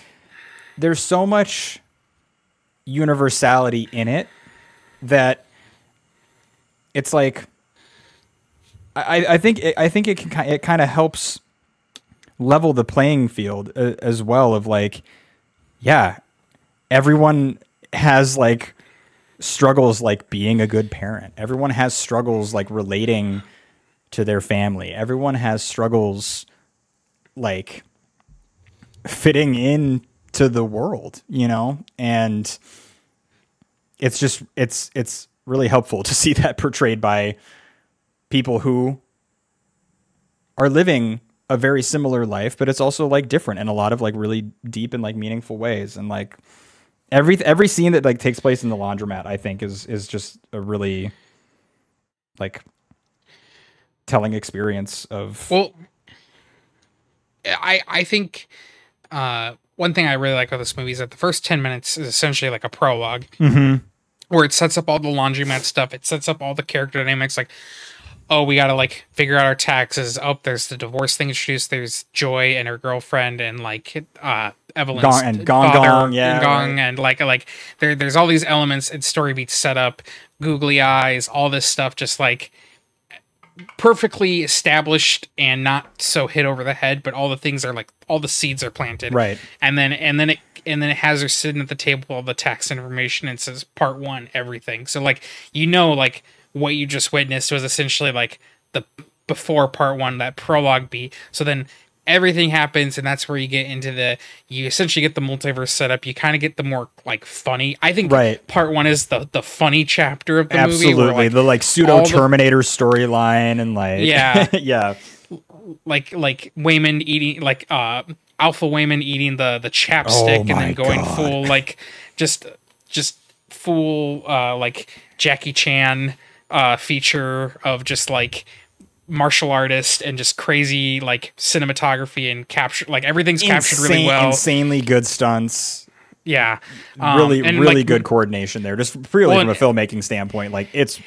there's so much universality in it that it's like I, I think it, I think it can it kind of helps level the playing field uh, as well of like yeah everyone has like struggles like being a good parent everyone has struggles like relating to their family everyone has struggles like fitting in to the world, you know? And it's just it's it's really helpful to see that portrayed by people who are living a very similar life, but it's also like different in a lot of like really deep and like meaningful ways. And like every every scene that like takes place in the laundromat, I think is is just a really like telling experience of Well, I I think uh, one thing I really like about this movie is that the first ten minutes is essentially like a prolog Mm-hmm. where it sets up all the laundromat stuff. It sets up all the character dynamics. Like, oh, we got to like figure out our taxes. Oh, there's the divorce thing introduced. There's Joy and her girlfriend and like uh Evelyn's Gong- and Gong father, Gong, yeah, and Gong, right. and like like there there's all these elements and story beats set up, googly eyes, all this stuff, just like perfectly established and not so hit over the head, but all the things are like all the seeds are planted. Right. And then and then it and then it has her sitting at the table with all the tax information and says part one, everything. So like you know like what you just witnessed was essentially like the before part one, that prologue beat. So then everything happens and that's where you get into the you essentially get the multiverse setup. You kind of get the more like funny. I think Right. part one is the the funny chapter of the movie. Absolutely. where, like, the like pseudo Terminator storyline and like Yeah. yeah. like like Waymond eating like uh Alpha Waymond eating the the chapstick Oh and then going God. full like just just full uh like Jackie Chan uh feature of just like martial artist and just crazy like cinematography and capture like everything's captured really well. Insanely good stunts. Yeah. Um, really, really like, good coordination there. Just purely Well, from a filmmaking standpoint, like it's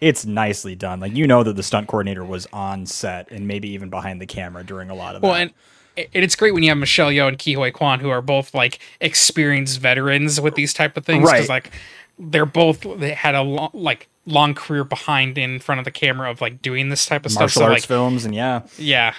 it's nicely done. Like you know that the stunt coordinator was on set and maybe even behind the camera during a lot of Well, that. and and it's great when you have Michelle Yeoh and Ke Huy Quan, who are both like experienced veterans with these type of things, Right. like they're both they had a long, like long career behind in front of the camera of like doing this type of stuff. martial So arts like, films and yeah, yeah,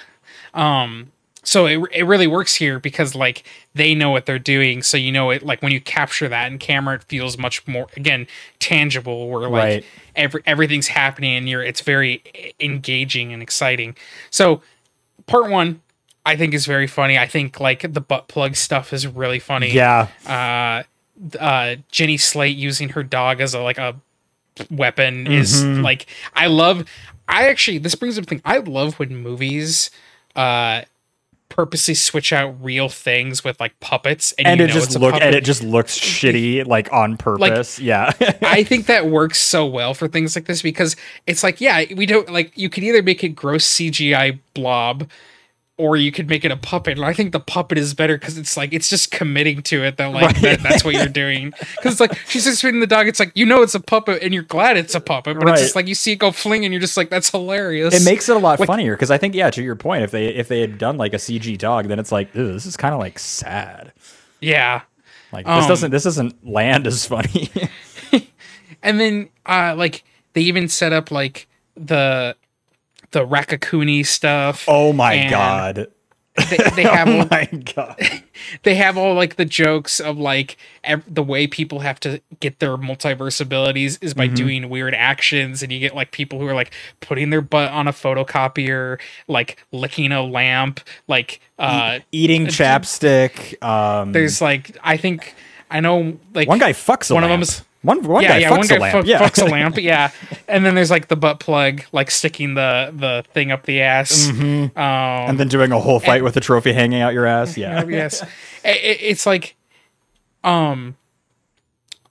um, so it it really works here because like they know what they're doing. So you know it like when you capture that in camera, it feels much more again tangible. Where like Right. every everything's happening and you're it's very engaging and exciting. So part one i think is very funny i think like the butt plug stuff is really funny yeah, uh uh jenny slate using her dog as a like a weapon is Mm-hmm. like i love i actually this brings up a thing i love when movies uh purposely switch out real things with like puppets and, and you it just a look and it just looks shitty, like on purpose. like, yeah, I think that works so well for things like this because it's like, yeah, we don't like you can either make it gross CGI blob or you could make it a puppet. And I think the puppet is better because it's like it's just committing to it that like that, that's what you're doing. Because it's like she's just feeding the dog. It's like you know it's a puppet and you're glad it's a puppet, but it's just like you see it go fling and you're just like that's hilarious. it makes it a lot Like- funnier because I think yeah, to your point, if they if they had done like a CG dog, then it's like this is kind of like sad. yeah. Like this Um, doesn't this doesn't land as funny. And then uh like they even set up like the the Raccacoonie stuff. oh my god. They, they have Oh all, my god. they have all like the jokes of like ev- the way people have to get their multiverse abilities is by doing weird actions and you get like people who are like putting their butt on a photocopier like licking a lamp like uh Eating chapstick. Um, there's like i think i know like one guy fucks one of lamp. them's- one one yeah, guy yeah, fucks one guy a lamp. fuck- yeah. fucks a lamp, yeah. And then there's like the butt plug, like sticking the the thing up the ass. Um, and then doing a whole fight with the trophy hanging out your ass. Yeah. Yes I- I- it's like um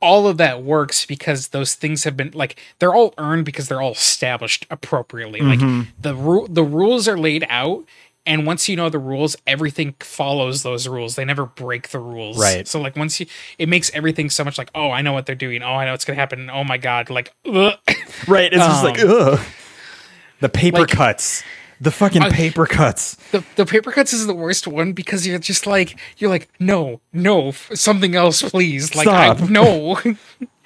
all of that works because those things have been like they're all earned because they're all established appropriately like the ru- the rules are laid out and once you know the rules everything follows those rules they never break the rules Right. so like once you it makes everything so much like oh i know what they're doing oh i know what's gonna happen oh my god like ugh. Right. It's just like ugh. The paper Like- cuts. The fucking I- paper cuts. the the paper cuts is the worst one because you're just like you're like no no something else please like I, no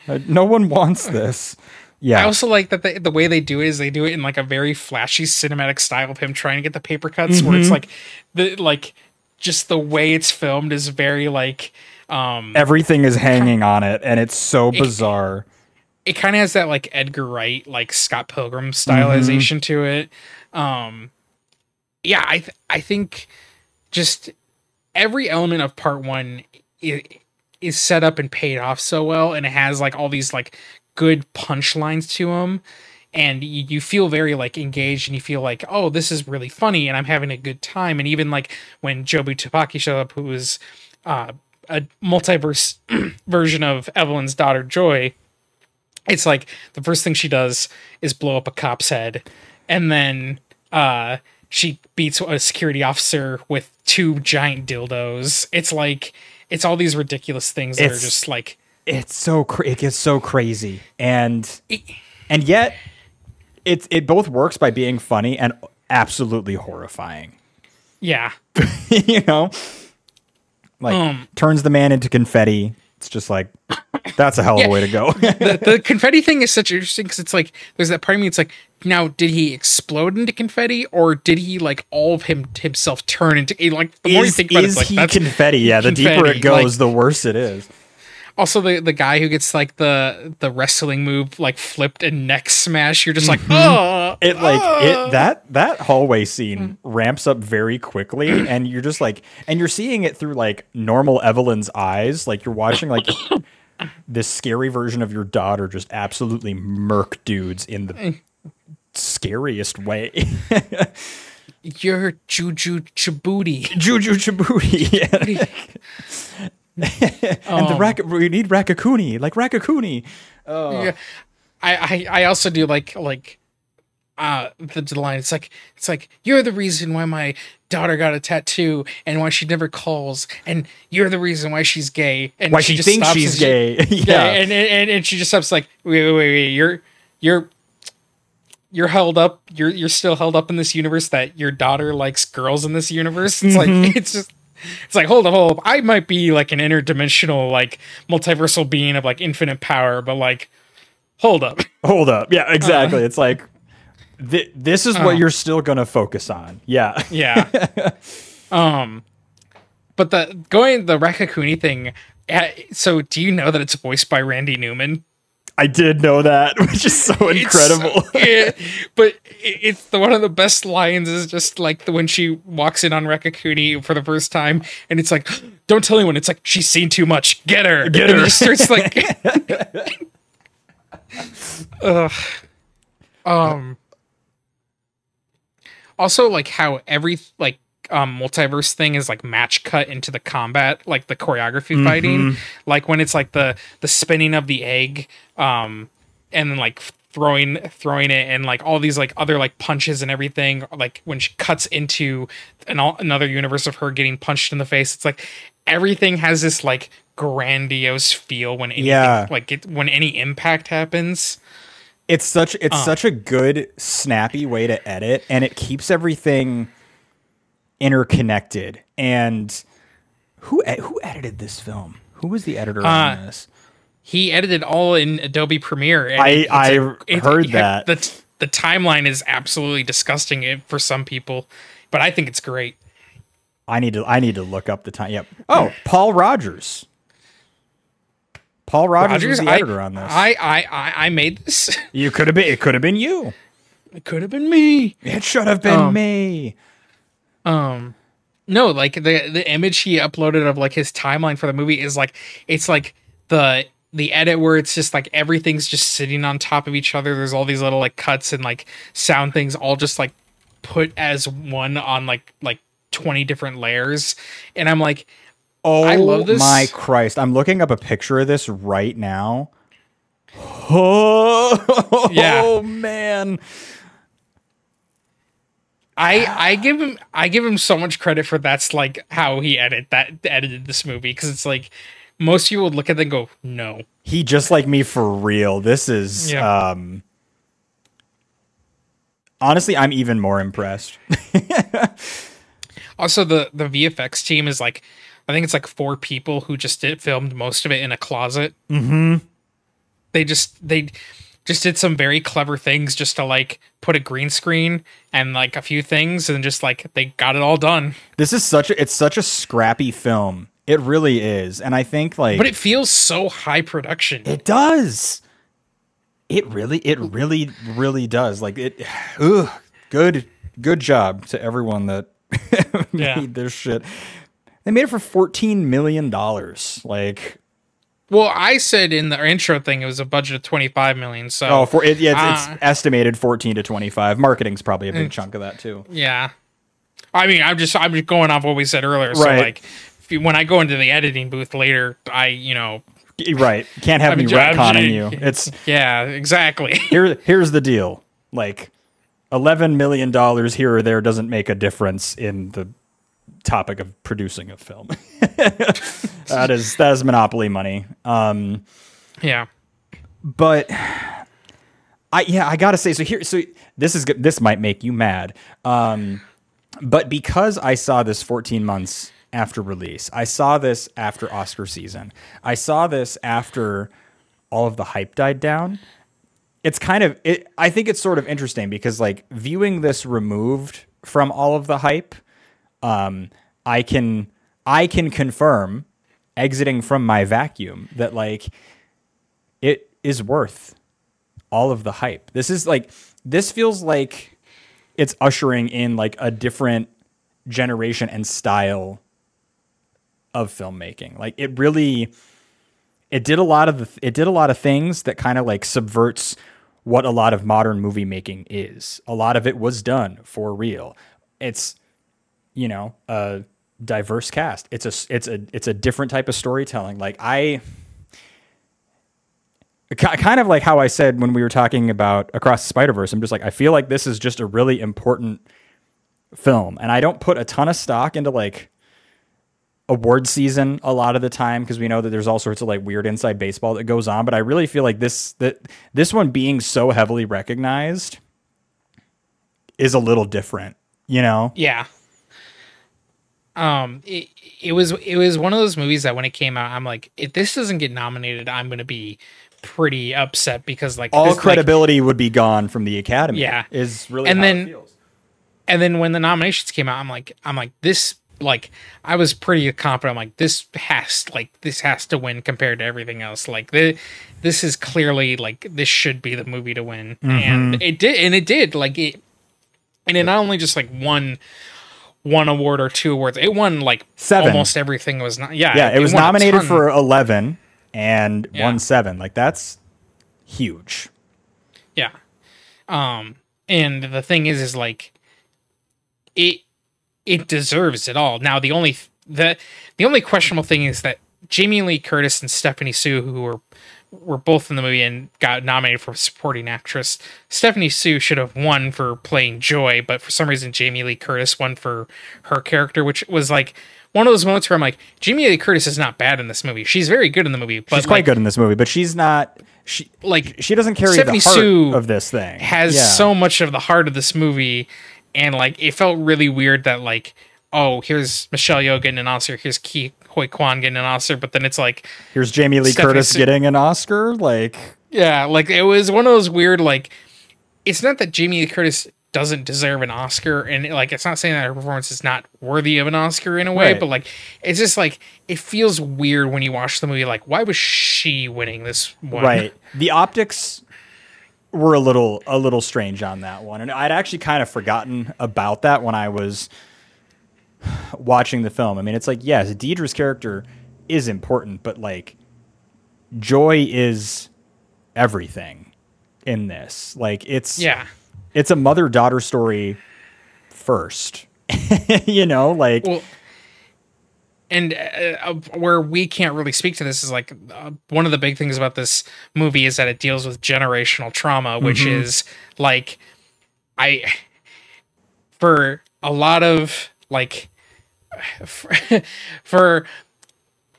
Uh, no one wants this. Yeah. I also like that the, the way they do it is they do it in like a very flashy cinematic style of him trying to get the paper cuts where Mm-hmm. it's like the like just the way it's filmed is very like um Everything is hanging on it, and it's so bizarre. it kind of has that like Edgar Wright like Scott Pilgrim stylization Mm-hmm. to it. Um yeah, I th- I think just every element of part 1 is, is set up and paid off so well and it has like all these like good punchlines to them and you, you feel very like engaged and you feel like oh this is really funny and i'm having a good time and even like when jobu tupaki showed up who was uh, a multiverse version of evelyn's daughter joy it's like the first thing she does is blow up a cop's head and then uh she beats a security officer with two giant dildos. It's like it's all these ridiculous things that It's- are just like it's so cra- it gets so crazy. And and yet it it both works by being funny and absolutely horrifying. Yeah. you know? Like Um, turns the man into confetti. It's just like that's a hell of a way to go. The, the confetti thing is such interesting because it's like there's that part of me. It's like now did he explode into confetti or did he like all of him himself turn into like the more you think about it, is it's like he confetti? Yeah the deeper it goes like- the worse it is also the the guy who gets like the the wrestling move like flipped and neck smash. You're just like Mm-hmm. oh it like it that that hallway scene Mm. ramps up very quickly and you're just like and you're seeing it through like normal evelyn's eyes like you're watching like this scary version of your daughter just absolutely murk dudes in the scariest way you're Juju Chabuti. juju chibuti and the Um, rak- we need raccacoonie like raccacoonie Yeah. I, I I also do like like uh the, the line it's like it's like you're the reason why my daughter got a tattoo and why she never calls and you're the reason why she's gay and why she, just thinks she's she- gay. Yeah, yeah. and, and and she just stops like wait wait wait, wait you're you're you're held up you're you're still held up in this universe that your daughter likes girls in this universe? It's Mm-hmm. like it's just it's like hold up hold up. I might be like an interdimensional like multiversal being of like infinite power but like hold up. Hold up. Yeah Uh. exactly it's like th- this is what you're still gonna focus on. Yeah. Yeah. Um but the going the raccacoonie thing uh, so do you know that it's voiced by randy newman I did know that, which is so incredible. yeah, but it's the one of the best lines is just like the when she walks in on Raccacoonie for the first time, and it's like, "Don't tell anyone." It's like she's seen too much. Get her. Get her. it starts like, Ugh. um. Also, like how every like um multiverse thing is like match cut into the combat, like the choreography fighting, like when it's like the the spinning of the egg, um, and then like throwing throwing it and like all these like other like punches and everything like when she cuts into an all, another universe of her getting punched in the face it's like everything has this like grandiose feel when anything, Yeah. like it, when any impact happens It's such it's Uh. such a good snappy way to edit, and it keeps everything interconnected. And who who edited this film? Who was the editor on Uh, this? he edited all in Adobe Premiere. and I- it- heard it- that. the t- the timeline is absolutely disgusting for some people, but I think it's great. I need to I need to look up the time. Yep. Oh, Paul Rogers. Paul Rogers, Rogers, the I, editor on this. I, I I I made this. you could have been. It could have been you. it could have been me. It should have been Um, me. Um, no, like the the image he uploaded of like his timeline for the movie is like it's like the the edit where it's just like everything's just sitting on top of each other. There's all these little like cuts and like sound things all just like put as one on like like 20 different layers. And I'm like, Oh I love this. my Christ! I'm looking up a picture of this right now. Oh Yeah. man! I I give him I give him so much credit for that's like how he edit that edited this movie because it's like most people would look at it and go no He just like me for real. This is Yeah. um. Honestly, I'm even more impressed. Also, the the VFX team is like, I think it's like four people who just did filmed most of it in a closet. Mm-hmm. They just they just did some very clever things just to like put a green screen and like a few things and just like they got it all done. This is such a it's such a scrappy film. It really is, and I think like But it feels so high production. It does. It really, it really, really does. Like it. Ugh, good, good job to everyone that Yeah. made this shit. They made it for fourteen million dollars. Like, well, I said in the intro thing it was a budget of twenty five million. So oh, for it, yeah, it's, Ah. it's estimated fourteen to twenty-five. Marketing's probably a big chunk of that too. Yeah. I mean, I'm just I'm just going off what we said earlier. So Right. like, if you, when I go into the editing booth later, I you know, Right? Can't have I mean, me retconning I'm- you. It's yeah, exactly. here. Here's the deal. Like, eleven million dollars here or there doesn't make a difference in the topic of producing a film. that is that is monopoly money. Um, Yeah. but I yeah, I gotta say, so here, so this is this might make you mad, um, but because I saw this 14 months after release, I saw this after Oscar season, I saw this after all of the hype died down. It's kind of it. I think it's sort of interesting because like viewing this removed from all of the hype, um, I can I can confirm exiting from my vacuum that like it is worth all of the hype. This is like this feels like it's ushering in like a different generation and style of filmmaking. Like it really it did a lot of the, it did a lot of things that kind of like subverts what a lot of modern movie making is. A lot of it was done for real. It's you know, a diverse cast. It's a it's a it's a different type of storytelling. Like I kind of like how I said when we were talking about Across the Spider Verse. I'm just like I feel like this is just a really important film, and I don't put a ton of stock into like award season a lot of the time because we know that there's all sorts of like weird inside baseball that goes on. But I really feel like this that this one being so heavily recognized is a little different. You know? Yeah. Um, it, it was it was one of those movies that when it came out, I'm like, if this doesn't get nominated, I'm gonna be pretty upset because like All this, like- credibility would be gone from the Academy. Yeah. is really And then- it feels. and then when the nominations came out, I'm like, I'm like this. Like I was pretty confident. I'm like this has like this has to win compared to everything else. Like the this is clearly like this should be the movie to win, Mm-hmm. and it did, and it did. Like it, and it not only just like won one award or two awards, it won like Seven. Almost everything was not. Yeah, Yeah, it was nominated for 11 and Yeah. won seven. Like that's huge. Yeah. Um and the thing is is like it it deserves it all. Now the only the the only questionable thing is that Jamie Lee Curtis and Stephanie Hsu who were were both in the movie and got nominated for supporting actress. Stephanie Hsu should have won for playing Joy, but for some reason Jamie Lee Curtis won for her character, which was like one of those moments where I'm like, Jamie Lee Curtis is not bad in this movie. She's very good in the movie, but She's quite good in this movie, but she's not. She Like she doesn't carry Stephanie the heart Hsu of this thing. has Yeah. so much of the heart of this movie and like it felt really weird that like oh here's Michelle Yeoh getting an Oscar here's Ke Huy Quan getting an Oscar but then it's like Here's Jamie Lee Stephanie Curtis getting an Oscar. Like yeah like it was one of those weird like it's not that Jamie Lee Curtis doesn't deserve an Oscar and like it's not saying that her performance is not worthy of an Oscar in a way Right. but like it's just like it feels weird when you watch the movie like why was she winning this one right, the optics were a little a little strange on that one, and I'd actually kind of forgotten about that when I was watching the film. I mean, it's like yes, Deirdre's character is important, but like Joy is everything in this. Like it's yeah it's a mother daughter story first. you know, like well and uh, where we can't really speak to this is like uh, one of the big things about this movie is that it deals with generational trauma which is like i for a lot of like for, for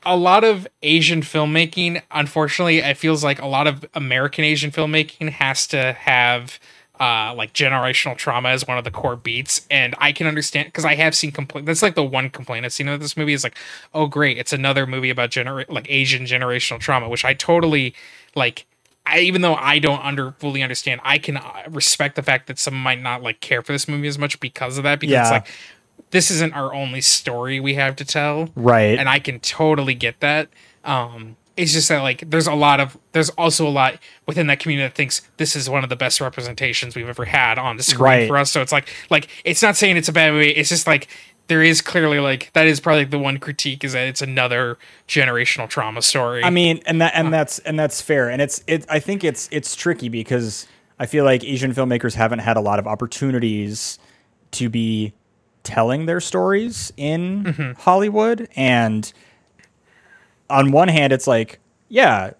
a lot of Asian filmmaking, unfortunately, it feels like a lot of American Asian filmmaking has to have uh, like generational trauma as one of the core beats. And I can understand because I have seen complaint. That's like the one complaint I've seen of this movie is like, oh great, it's another movie about genera- like Asian generational trauma, which I totally like. I, even though I don't under fully understand, I can uh, respect the fact that some might not like care for this movie as much because of that. Because it's like this isn't our only story we have to tell right. and I can totally get that. Um, it's just that like there's a lot of there's also a lot within that community that thinks this is one of the best representations we've ever had on the screen Right. for us. So it's like like it's not saying it's a bad movie. It's just like there is clearly like that is probably the one critique is that it's another generational trauma story. I mean, and that and that's and that's fair. And it's it. I think it's it's tricky because I feel like Asian filmmakers haven't had a lot of opportunities to be telling their stories in mm-hmm. Hollywood. And on one hand, it's like, yeah,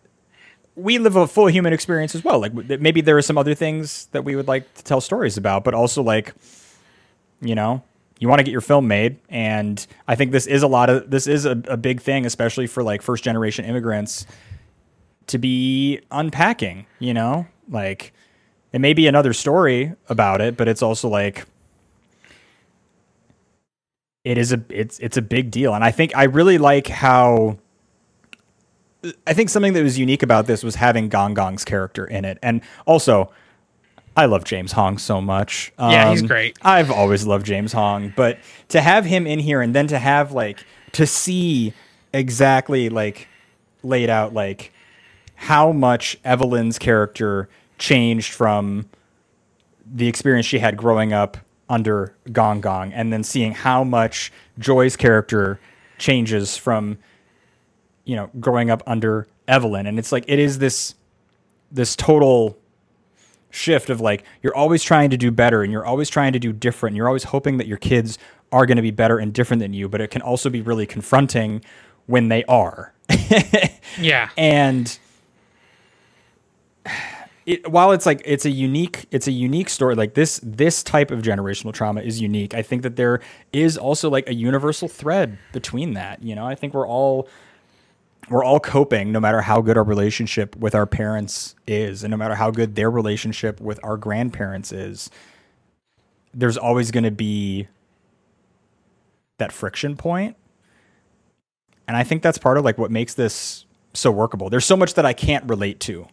we live a full human experience as well. Like maybe there are some other things that we would like to tell stories about, but also like, you know, you want to get your film made, and I think this is a lot of this is a, a big thing, especially for like first generation immigrants to be unpacking. You know, like it may be another story about it, but it's also like it is a it's it's a big deal, and I think I really like how. I think something that was unique about this was having Gong Gong's character in it, and also, I love James Hong so much. Yeah, he's Um, great. I've always loved James Hong, but to have him in here and then to have like to see exactly like laid out like how much Evelyn's character changed from the experience she had growing up under Gong Gong, and then seeing how much Joy's character changes from you know growing up under Evelyn, and it's like it is this this total shift of like you're always trying to do better and you're always trying to do different. And you're always hoping that your kids are going to be better and different than you, but it can also be really confronting when they are. Yeah. and it, while it's like it's a unique it's a unique story like this this type of generational trauma is unique. I think that there is also like a universal thread between that you know? I think we're all we're all coping no matter how good our relationship with our parents is and no matter how good their relationship with our grandparents is there's always going to be that friction point. And i think that's part of like what makes this so workable. There's so much that i can't relate to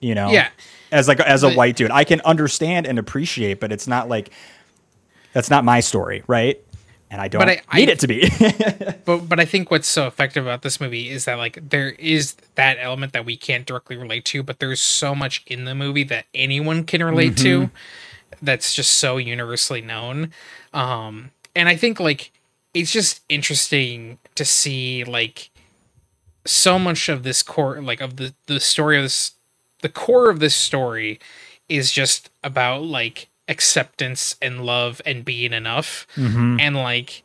you know Yeah. as like as a But- white dude i can understand and appreciate but it's not like that's not my story right and i don't But I- need I- it to be But but I think what's so effective about this movie is that like there is that element that we can't directly relate to, but there's so much in the movie that anyone can relate to that's just so universally known. Um and I think like it's just interesting to see like so much of this core like of the the story of this the core of this story is just about like acceptance and love and being enough. Mm-hmm. And like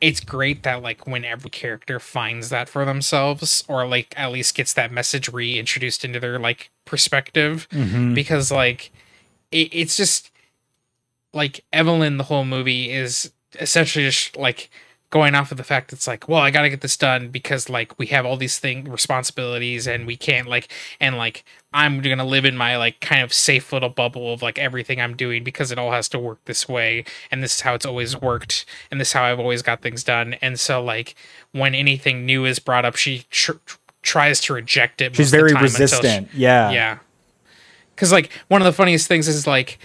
it's great that like when every character finds that for themselves or like at least gets that message reintroduced into their like perspective mm-hmm. because like it, it's just like evelyn the whole movie is essentially just like going off of the fact it's like well i gotta get this done because like we have all these thing responsibilities and we can't like and like i'm gonna live in my like kind of safe little bubble of like everything i'm doing because it all has to work this way and this is how it's always worked and this is how i've always got things done. And so like when anything new is brought up she tr- tries to reject it she's most of the very until she- resistant. Yeah. Yeah. Because like one of the funniest things is like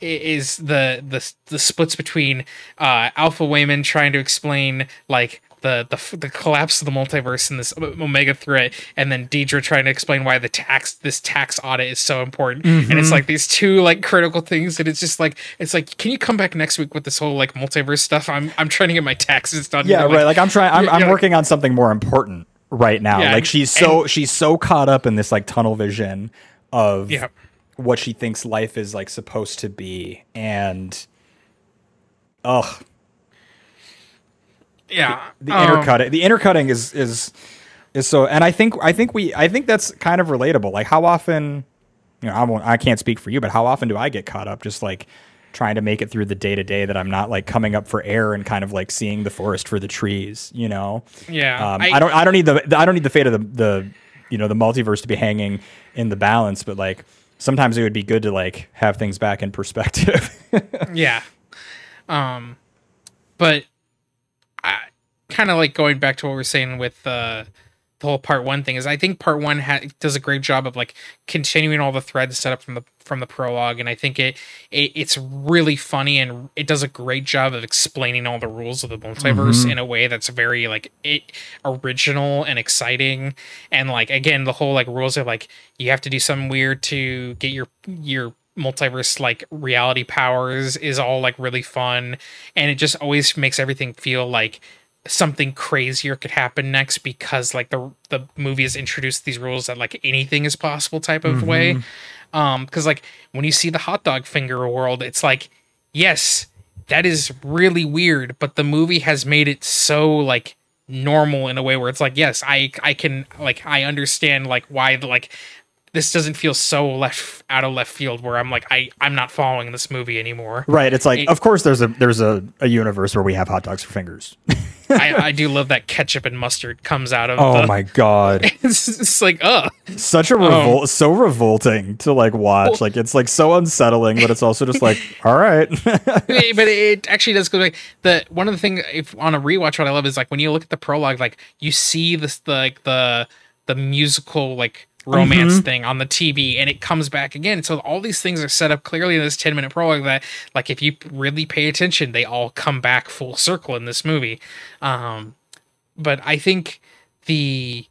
is the the the splits between uh alpha Waymond trying to explain like the, the the collapse of the multiverse and this omega threat and then Deirdre trying to explain why the tax this tax audit is so important. And it's like these two like critical things and it's just like it's like can you come back next week with this whole like multiverse stuff? I'm i'm trying to get my taxes done yeah right like i'm trying i'm, I'm like- working on something more important right now. Yeah, like she's so and- she's so caught up in this like tunnel vision of Yeah. What she thinks life is like supposed to be and ugh. Yeah the um, intercutting the intercutting is is is so and i think i think we i think that's kind of relatable. Like how often you know i won't i can't speak for you but how often do i get caught up just like trying to make it through the day to day that i'm not like coming up for air and kind of like seeing the forest for the trees you know? Yeah, um, I- I, don't i don't need the i don't need the fate of the the you know the multiverse to be hanging in the balance but like sometimes it would be good to like have things back in perspective. Yeah. Um but i kind of like going back to what we are saying with uh the whole part one thing is i think part one ha- does a great job of like continuing all the threads set up from the from the prologue and i think it, it it's really funny and it does a great job of explaining all the rules of the multiverse mm-hmm. in a way that's very like it original and exciting. And like again the whole like rules of like you have to do something weird to get your your multiverse like reality powers is all like really fun. And it just always makes everything feel like something crazier could happen next because like the the movie has introduced these rules that like anything is possible type of way. Um because like when you see the hot dog finger world it's like yes that is really weird but the movie has made it so like normal in a way where it's like yes i i can like i understand like why the like this doesn't feel so left out of left field where I'm like I I'm not following this movie anymore. Right. It's like, It- of course, there's a there's a, a universe where we have hot dogs for fingers. I, I do love that ketchup and mustard comes out of. oh the, my god, It's, it's like uh such a revol- so revolting to like watch. Like it's like so unsettling, but it's also just like, all right, but it actually does go back. The one of the things if on a rewatch, what I love is like when you look at the prologue, like you see this the like the the musical like romance thing on the TV, and it comes back again. So all these things are set up clearly in this ten minute prologue that like if you really pay attention, they all come back full circle in this movie. Um, but I think the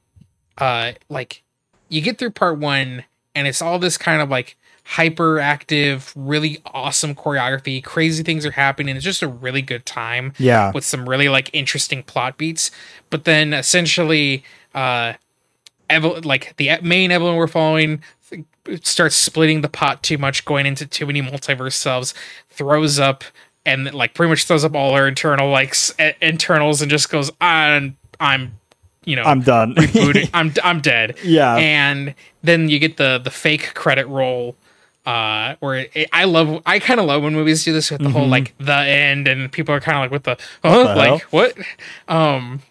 uh like you get through part one and it's all this kind of like hyperactive really awesome choreography crazy things are happening it's just a really good time Yeah. with some really like interesting plot beats but then essentially uh Evel- like the main Evelyn we're following starts splitting the pot too much going into too many multiverse selves throws up and like pretty much throws up all her internal like s- internals and just goes i'm i'm you know I'm done. rebooting. I'm I'm dead. Yeah. And then you get the the fake credit roll uh where it, it- I love I kind of love when movies do this with the whole like the end and people are kind of like what the huh? the like hell? what um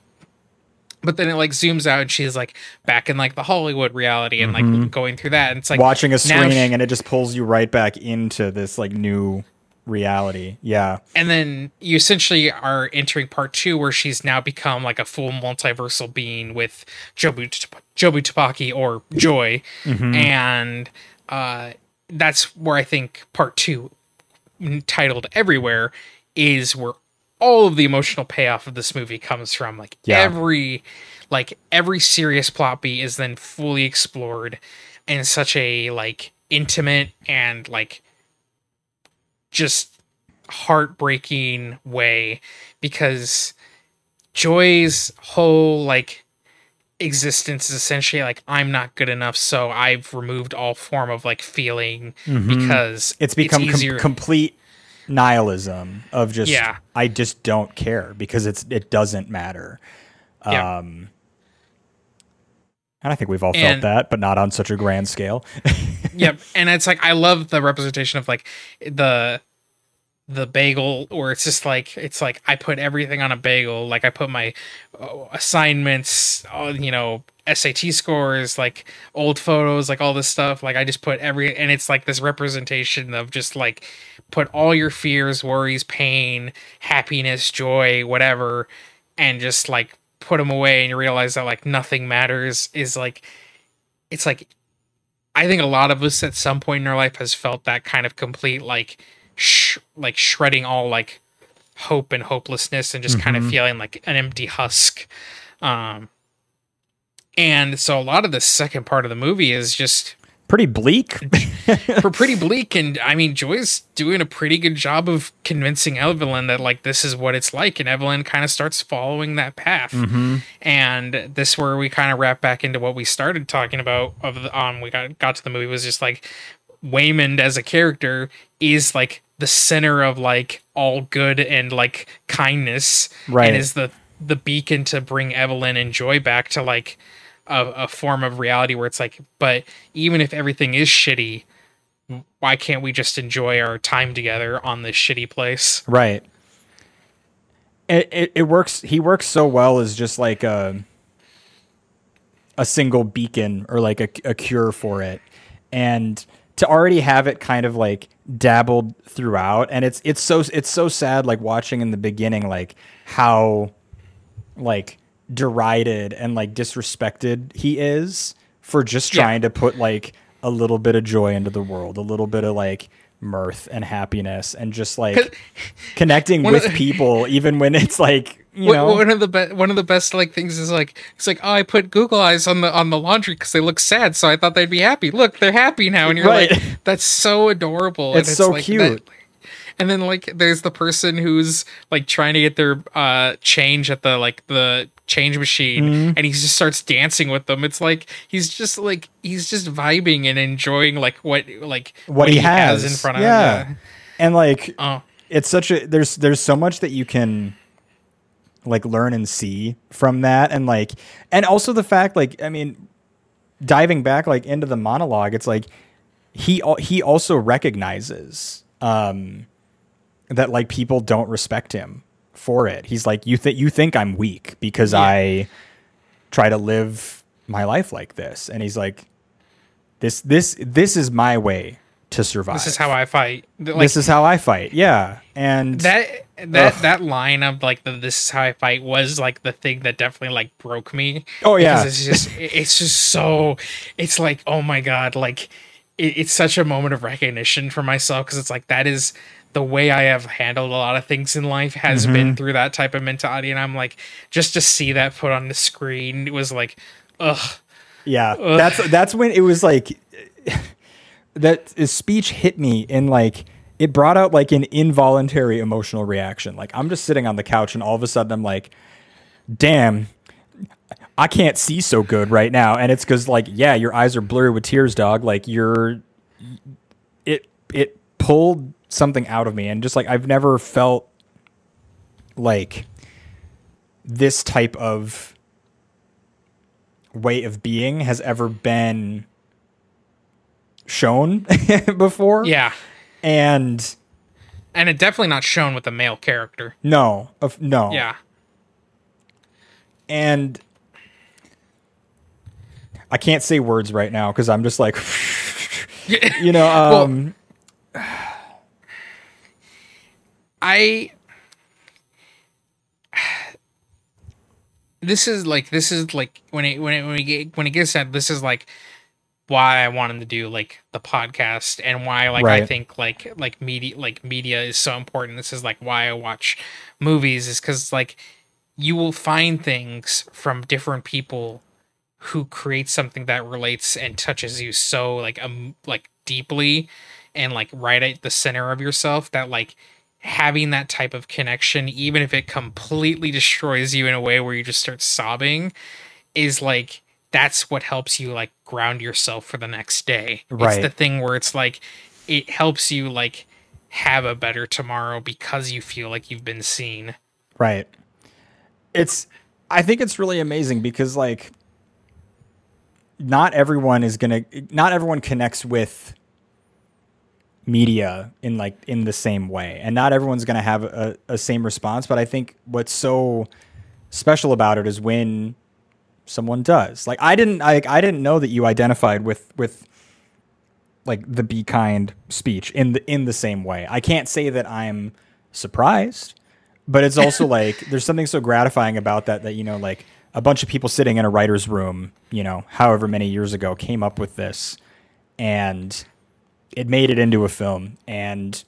but then it like zooms out and she's like back in like the Hollywood reality and like going through that and it's like Watching a screening she- and it just pulls you right back into this like new reality. Yeah. and then you essentially are entering part two where she's now become like a full multiversal being with Jobu Jobu Tupaki or Joy, and uh, that's where I think part two, titled Everywhere, is where all of the emotional payoff of this movie comes from. Like Yeah. every, like every serious plot beat is then fully explored in such a like intimate and like just heartbreaking way because Joy's whole like existence is essentially like I'm not good enough, so I've removed all form of like feeling mm-hmm. because It's become com- easier. complete nihilism of just Yeah. I just don't care because it's it doesn't matter. Yeah. Um and I think we've all felt And- that, but not on such a grand scale. yep and it's like i love the representation of like the the bagel where it's just like it's like i put everything on a bagel. Like i put my uh, assignments uh, you know sat scores like old photos like all this stuff. Like i just put every and it's like this representation of just like put all your fears worries pain happiness joy whatever and just like put them away and you realize that like nothing matters is like it's like I think a lot of us at some point in our life has felt that kind of complete like sh- like shredding all like hope and hopelessness and just kind of feeling like an empty husk. Um and so a lot of the second part of the movie is just Pretty bleak. for pretty bleak and I mean Joy's doing a pretty good job of convincing Evelyn that like this is what it's like and Evelyn kind of starts following that path. And this where we kind of wrap back into what we started talking about of the um we got got to the movie was just like Waymond as a character is like the center of like all good and like kindness Right. and is the the beacon to bring Evelyn and Joy back to like a, a form of reality where it's like but even if everything is shitty why can't we just enjoy our time together on this shitty place Right. It, it it works. He works so well as just like a a single beacon or like a, a cure for it, and to already have it kind of like dabbled throughout, and it's it's so it's so sad like watching in the beginning like how like derided and like disrespected he is for just Yeah. trying to put like a little bit of joy into the world, a little bit of like mirth and happiness and just like connecting with the- people even when it's like, you One- know, one of the be- one of the best like things is like it's like oh I put Google eyes on the on the laundry because they look sad so I thought they'd be happy look they're happy now and you're Right. like that's so adorable and It's so like, cute. and then like there's the person who's like trying to get their uh change at the like the change machine Mm-hmm. and he just starts dancing with them it's like he's just like he's just vibing and enjoying like what like what, he, has. in front of him. yeah. And like oh it's such a there's there's so much that you can like learn and see from that and like and also the fact like I mean diving back like into the monologue, it's like he he also recognizes um, that like people don't respect him for it. He's like, you think you think I'm weak because I try to live my life like this, and he's like, this this this is my way to survive. This is how I fight. Like, this is how I fight. Yeah, and that that Ugh. that line of like the this is how I fight was like the thing that definitely like broke me. Oh, yeah. it's just it's just so it's like oh my god like it, it's such a moment of recognition for myself because it's like that is the way I have handled a lot of things in life has Mm-hmm. been through that type of mentality, and I'm like just to see that put on the screen it was like ugh Yeah, that's that's when it was like that speech hit me in like it brought out like an involuntary emotional reaction. Like I'm just sitting on the couch and all of a sudden I'm like, damn, I can't see so good right now. And it's because like, yeah, your eyes are blurry with tears, dog. Like you're it it pulled something out of me and just like I've never felt like this type of way of being has ever been shown before. yeah And and it definitely not shown with a male character no, of no. yeah And I can't say words right now because I'm just like, you know, Well, um, I this is like this is like when it when it when it get when it gets said this is like why I wanted to do like the podcast and why like I think like like media like media is so important. This is like why I watch movies is because like you will find things from different people who create something that relates and touches you so like um like deeply and like right at the center of yourself that like having that type of connection even if it completely destroys you in a way where you just start sobbing is like that's what helps you like ground yourself for the next day Right. it's the thing where it's like it helps you like have a better tomorrow because you feel like you've been seen right. It's, I think it's really amazing because like, not everyone is gonna, not everyone connects with media in like in the same way. And not everyone's going to have a, a same response but i think what's so special about it is when someone does. Like i didn't I, I didn't know that you identified with with like the be kind speech in the in the same way. I can't say that i'm surprised but it's also like there's something so gratifying about that that you know like a bunch of people sitting in a writer's room you know however many years ago came up with this and it made it into a film. And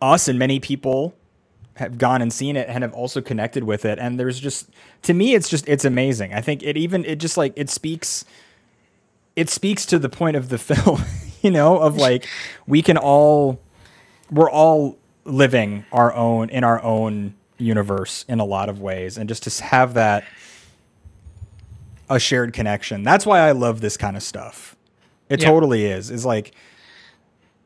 us and many people have gone and seen it and have also connected with it. And there's just to me it's just it's amazing. I think it even it just like it speaks it speaks to the point of the film you know of like we can all we're all living our own in our own universe in a lot of ways. And just to have that a shared connection. That's why i love this kind of stuff it Yeah. totally is It's like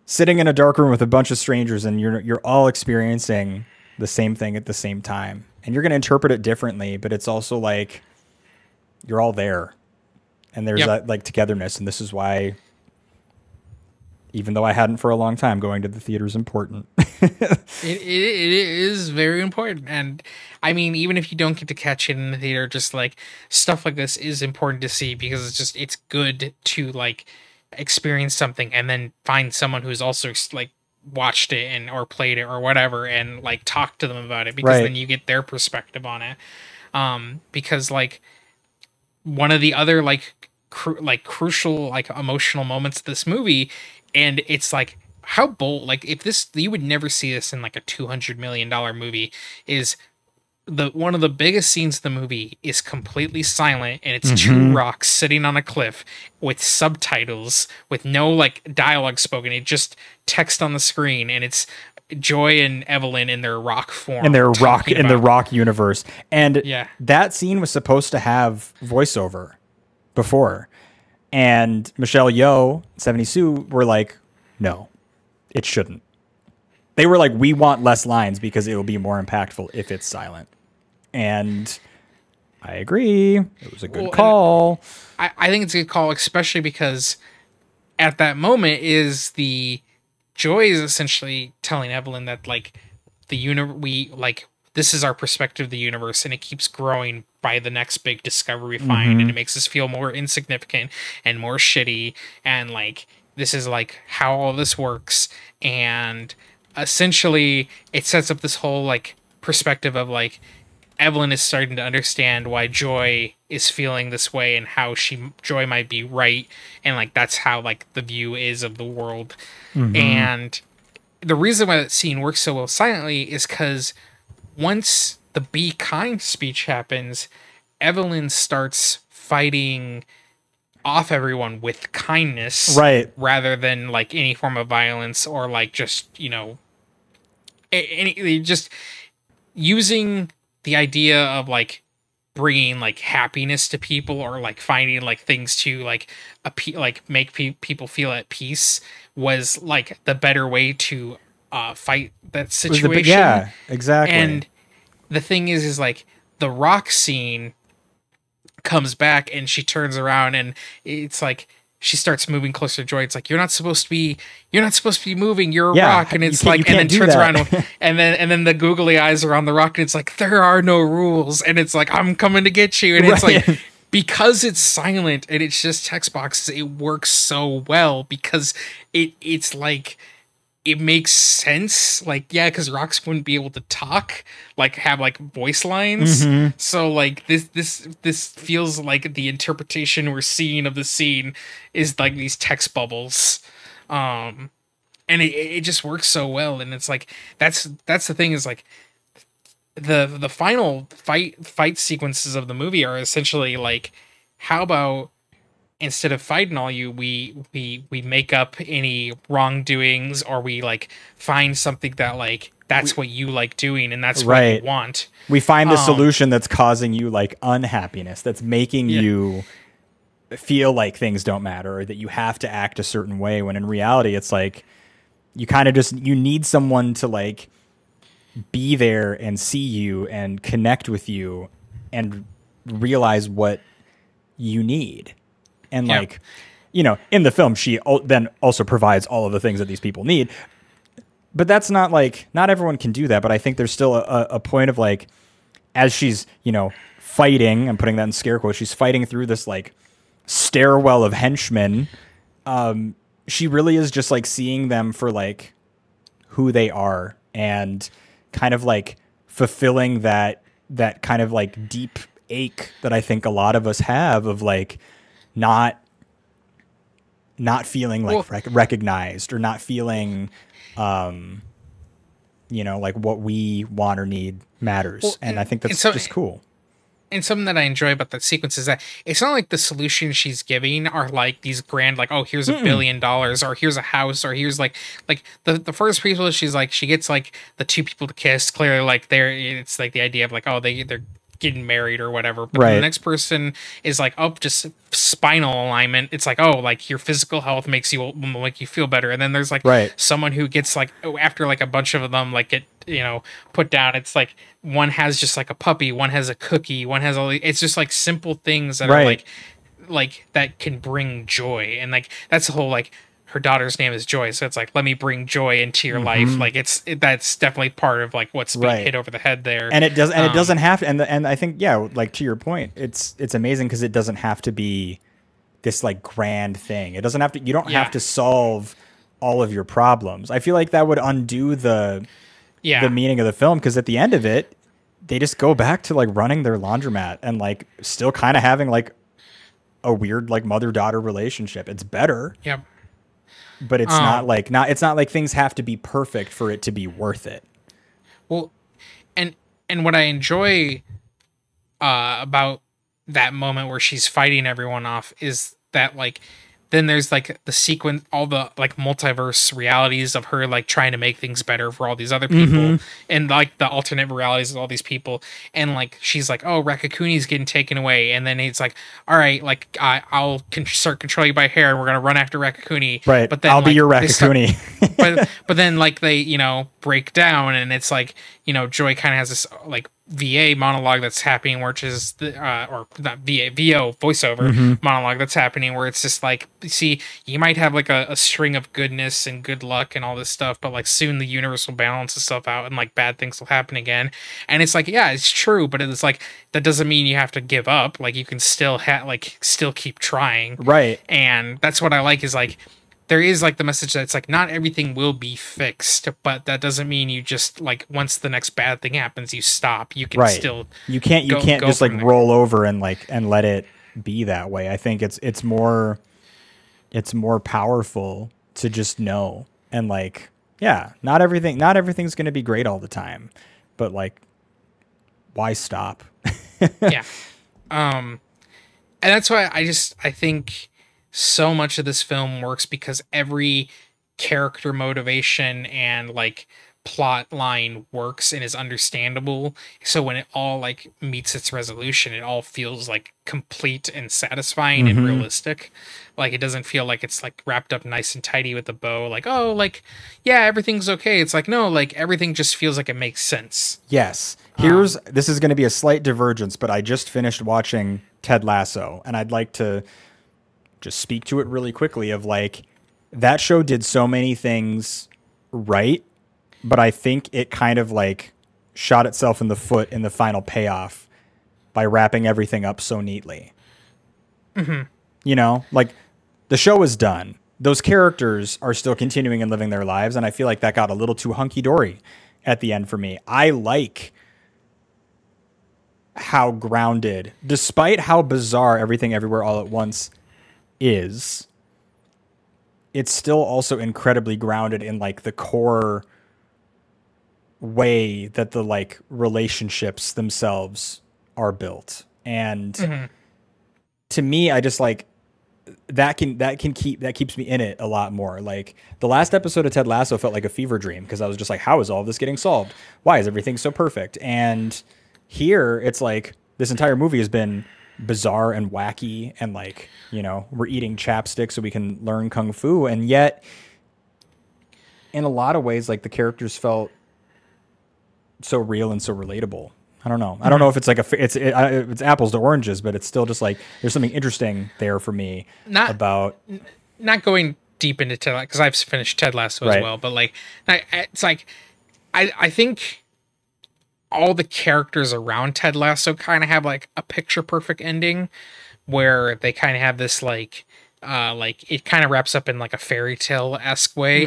sitting in a dark room with a bunch of strangers and you're you're all experiencing the same thing at the same time and you're going to interpret it differently but it's also like you're all there and there's Yep. that like togetherness and this is why even though I hadn't for a long time going to the theater is important It, it, it is very important. And I mean, even if you don't get to catch it in the theater, just like stuff like this is important to see because it's just, it's good to like experience something and then find someone who's also like watched it and or played it or whatever and like talk to them about it because Right. then you get their perspective on it. Um, because like one of the other like cru- like crucial like emotional moments of this movie and it's like how bold like if this you would never see this in like a 200 million dollar movie is the one of the biggest scenes of the movie is completely silent and it's two mm-hmm. rocks sitting on a cliff with subtitles with no like dialogue spoken. It just text on the screen and it's joy and evelyn in their rock form in their rock in the rock universe. And Yeah. that scene was supposed to have voiceover before. And michelle Yeoh, Stephanie Hsu were like no it shouldn't. They were like we want less lines because it will be more impactful if it's silent and I agree. It was a good Well, call. I, I think it's a good call, especially because at that moment is the Joy is essentially telling Evelyn that like the uni we like this is our perspective of the universe and it keeps growing by the next big discovery we find and mm-hmm. it makes us feel more insignificant and more shitty and like this is like how all this works and essentially it sets up this whole like perspective of like Evelyn is starting to understand why Joy is feeling this way and how she Joy might be right and like that's how like the view is of the world. Mm-hmm. And the reason why that scene works so well silently is cuz once the be kind speech happens, Evelyn starts fighting off everyone with kindness Right. rather than like any form of violence or like just, you know, any just using the idea of like bringing like happiness to people or like finding like things to like appe- like make pe- people feel at peace was like the better way to uh fight that It was a situation big- yeah, exactly. and the thing is is like the rock scene comes back and she turns around and it's like she starts moving closer to Joy. It's like you're not supposed to be you're not supposed to be moving. You're a Yeah, rock, and it's like and then turns that. around and then and then the googly eyes are on the rock, and it's like there are no rules, and it's like I'm coming to get you, and it's Right. like because it's silent and it's just text boxes, it works so well because it it's like it makes sense. Like, yeah, because rocks wouldn't be able to talk, like have like voice lines. Mm-hmm. So like this this this feels like the interpretation we're seeing of the scene is like these text bubbles. Um and it, it just works so well. And it's like that's that's the thing is like the the final fight fight sequences of the movie are essentially like how about instead of fighting all you we we we make up any wrongdoings or we like find something that like that's what you like doing and that's what Right. you want we find the um, solution that's causing you like unhappiness, that's making Yeah. you feel like things don't matter or that you have to act a certain way when in reality it's like you kind of just you need someone to like be there and see you and connect with you and realize what you need. And like you know, in the film she then also provides all of the things that these people need. But that's not like not everyone can do that, but I think there's still a, a a point of like as she's, you know, fighting, I'm putting that in scare quotes, she's fighting through this like stairwell of henchmen. Um, she really is just like seeing them for like who they are and kind of like fulfilling that that kind of like deep ache that I think a lot of us have of like not not feeling like Well- rec- recognized or not feeling um you know like what we want or need matters. Well, and and- i think that's so- just cool. And something that I enjoy about that sequence is that it's not like the solutions she's giving are like these grand, like oh here's a billion dollars or here's a house or here's like like the the first people she's like she gets like the two people to kiss. Clearly like they're it's like the idea of like oh they they're getting married or whatever. But Right. the next person is like oh just spinal alignment. It's like oh like your physical health makes you make you feel better. And then there's like Right. someone who gets like oh, after like a bunch of them like get you know put down it's like one has just like a puppy one has a cookie one has all the, it's just like simple things that are like like that can bring joy and like that's the whole like her daughter's name is joy so it's like let me bring joy into your life. Like it's it, that's definitely part of like what's being Mm-hmm. Right. hit over the head there. And it does and Um, it doesn't have to and the, and i think yeah like to your point it's it's amazing because it doesn't have to be this like grand thing. It doesn't have to you don't Yeah. have to solve all of your problems. I feel like that would undo the yeah. the meaning of the film because at the end of it they just go back to like running their laundromat and like still kind of having like a weird like mother daughter relationship. It's better. Yep but it's Um, not like not it's not like things have to be perfect for it to be worth it. Well, and and what I enjoy uh, about that moment where she's fighting everyone off is that like then there's like the sequence all the like multiverse realities of her like trying to make things better for all these other people mm-hmm. and like the alternate realities of all these people. And like she's like oh Raccacoonie's getting taken away. And then it's like all right like I, I'll con- start controlling you by hair and we're gonna run after Rakakuni. Right. But then i'll be your they start- but but then like they you know break down and it's like you know joy kind of has this like VA monologue that's happening, which is the uh, or not VA VO voiceover monologue that's happening, where it's just like, see, you might have like a, a string of goodness and good luck and all this stuff, but like soon the universe will balance itself out and like bad things will happen again. And it's like, yeah, it's true, but it's like that doesn't mean you have to give up. Like you can still have like still keep trying, Right. and that's what I like is like there is like the message that it's like not everything will be fixed, but that doesn't mean you just like once the next bad thing happens, you stop. You can right. still you can't you go- can't go just like there. roll over and like and let it be that way. I think it's it's more it's more powerful to just know and like yeah, not everything not everything's going to be great all the time. But like why stop? yeah. Um and that's why I just I think so much of this film works because every character motivation and like plot line works and is understandable. So when it all like meets its resolution, it all feels like complete and satisfying and mm-hmm. realistic. Like it doesn't feel like it's like wrapped up nice and tidy with a bow. Like oh, like yeah, everything's okay. It's like no, like everything just feels like it makes sense. Yes. Um, Here's this is going to be a slight divergence, but I just finished watching Ted Lasso and I'd like to just speak to it really quickly of like that show did so many things right, but I think it kind of like shot itself in the foot in the final payoff by wrapping everything up so neatly. Mm-hmm. You know, like the show is done. Those characters are still continuing and living their lives, and I feel like that got a little too hunky dory at the end for me. I like how grounded, despite how bizarre everything everywhere all at once is, it's still also incredibly grounded in like the core way that the like relationships themselves are built. And mm-hmm. to me, I just like that can that can keep that keeps me in it a lot more. Like the last episode of Ted Lasso felt like a fever dream because I was just like, how is all of this getting solved? Why is everything so perfect? And here it's like this entire movie has been bizarre and wacky and like, you know, we're eating chapstick so we can learn kung fu and yet in a lot of ways like the characters felt so real and so relatable. I don't know. I don't know if it's like a it's it, it's apples to oranges, but it's still just like there's something interesting there for me Not- about not going deep into Ted because I've finished Ted Lasso as Right. well, but like it's like I I think all the characters around Ted Lasso kind of have like a picture perfect ending where they kind of have this like uh like it kind of wraps up in like a fairy tale esque way.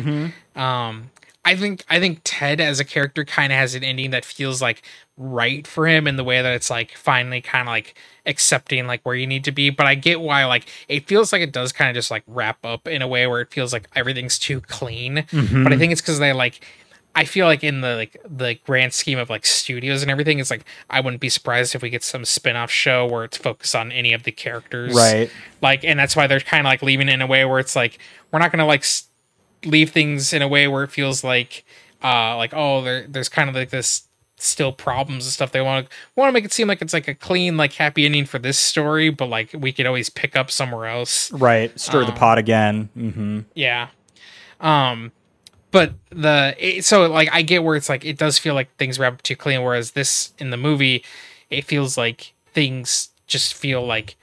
Um I think I think Ted as a character kind of has an ending that feels like right for him in the way that it's like finally kind of like accepting like where you need to be. But I get why like it feels like it does kind of just like wrap up in a way where it feels like everything's too clean. But I think it's because they like I feel like in the like the grand scheme of like studios and everything, it's like I wouldn't be surprised if we get some spin-off show where it's focused on any of the characters. Right. Like and that's why they're kind of like leaving it in a way where it's like we're not going to like s- leave things in a way where it feels like uh like oh there there's kind of like this still problems and stuff they want to want to make it seem like it's like a clean like happy ending for this story but like we could always pick up somewhere else right stir Um, the pot again. mm-hmm. yeah um but the it, so like i get where it's like it does feel like things wrap up too clean whereas this in the movie it feels like things just feel like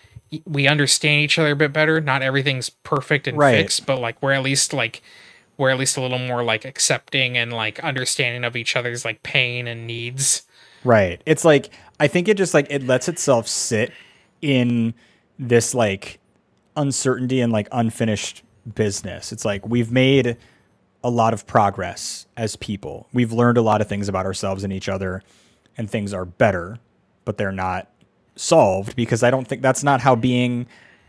we understand each other a bit better not everything's perfect and Right. fixed but like we're at least like we're at least a little more like accepting and like understanding of each other's like pain and needs Right. It's like I think it just like it lets itself sit in this like uncertainty and like unfinished business. It's like we've made a lot of progress as people. We've learned a lot of things about ourselves and each other and things are better, but they're not solved because I don't think that's not how being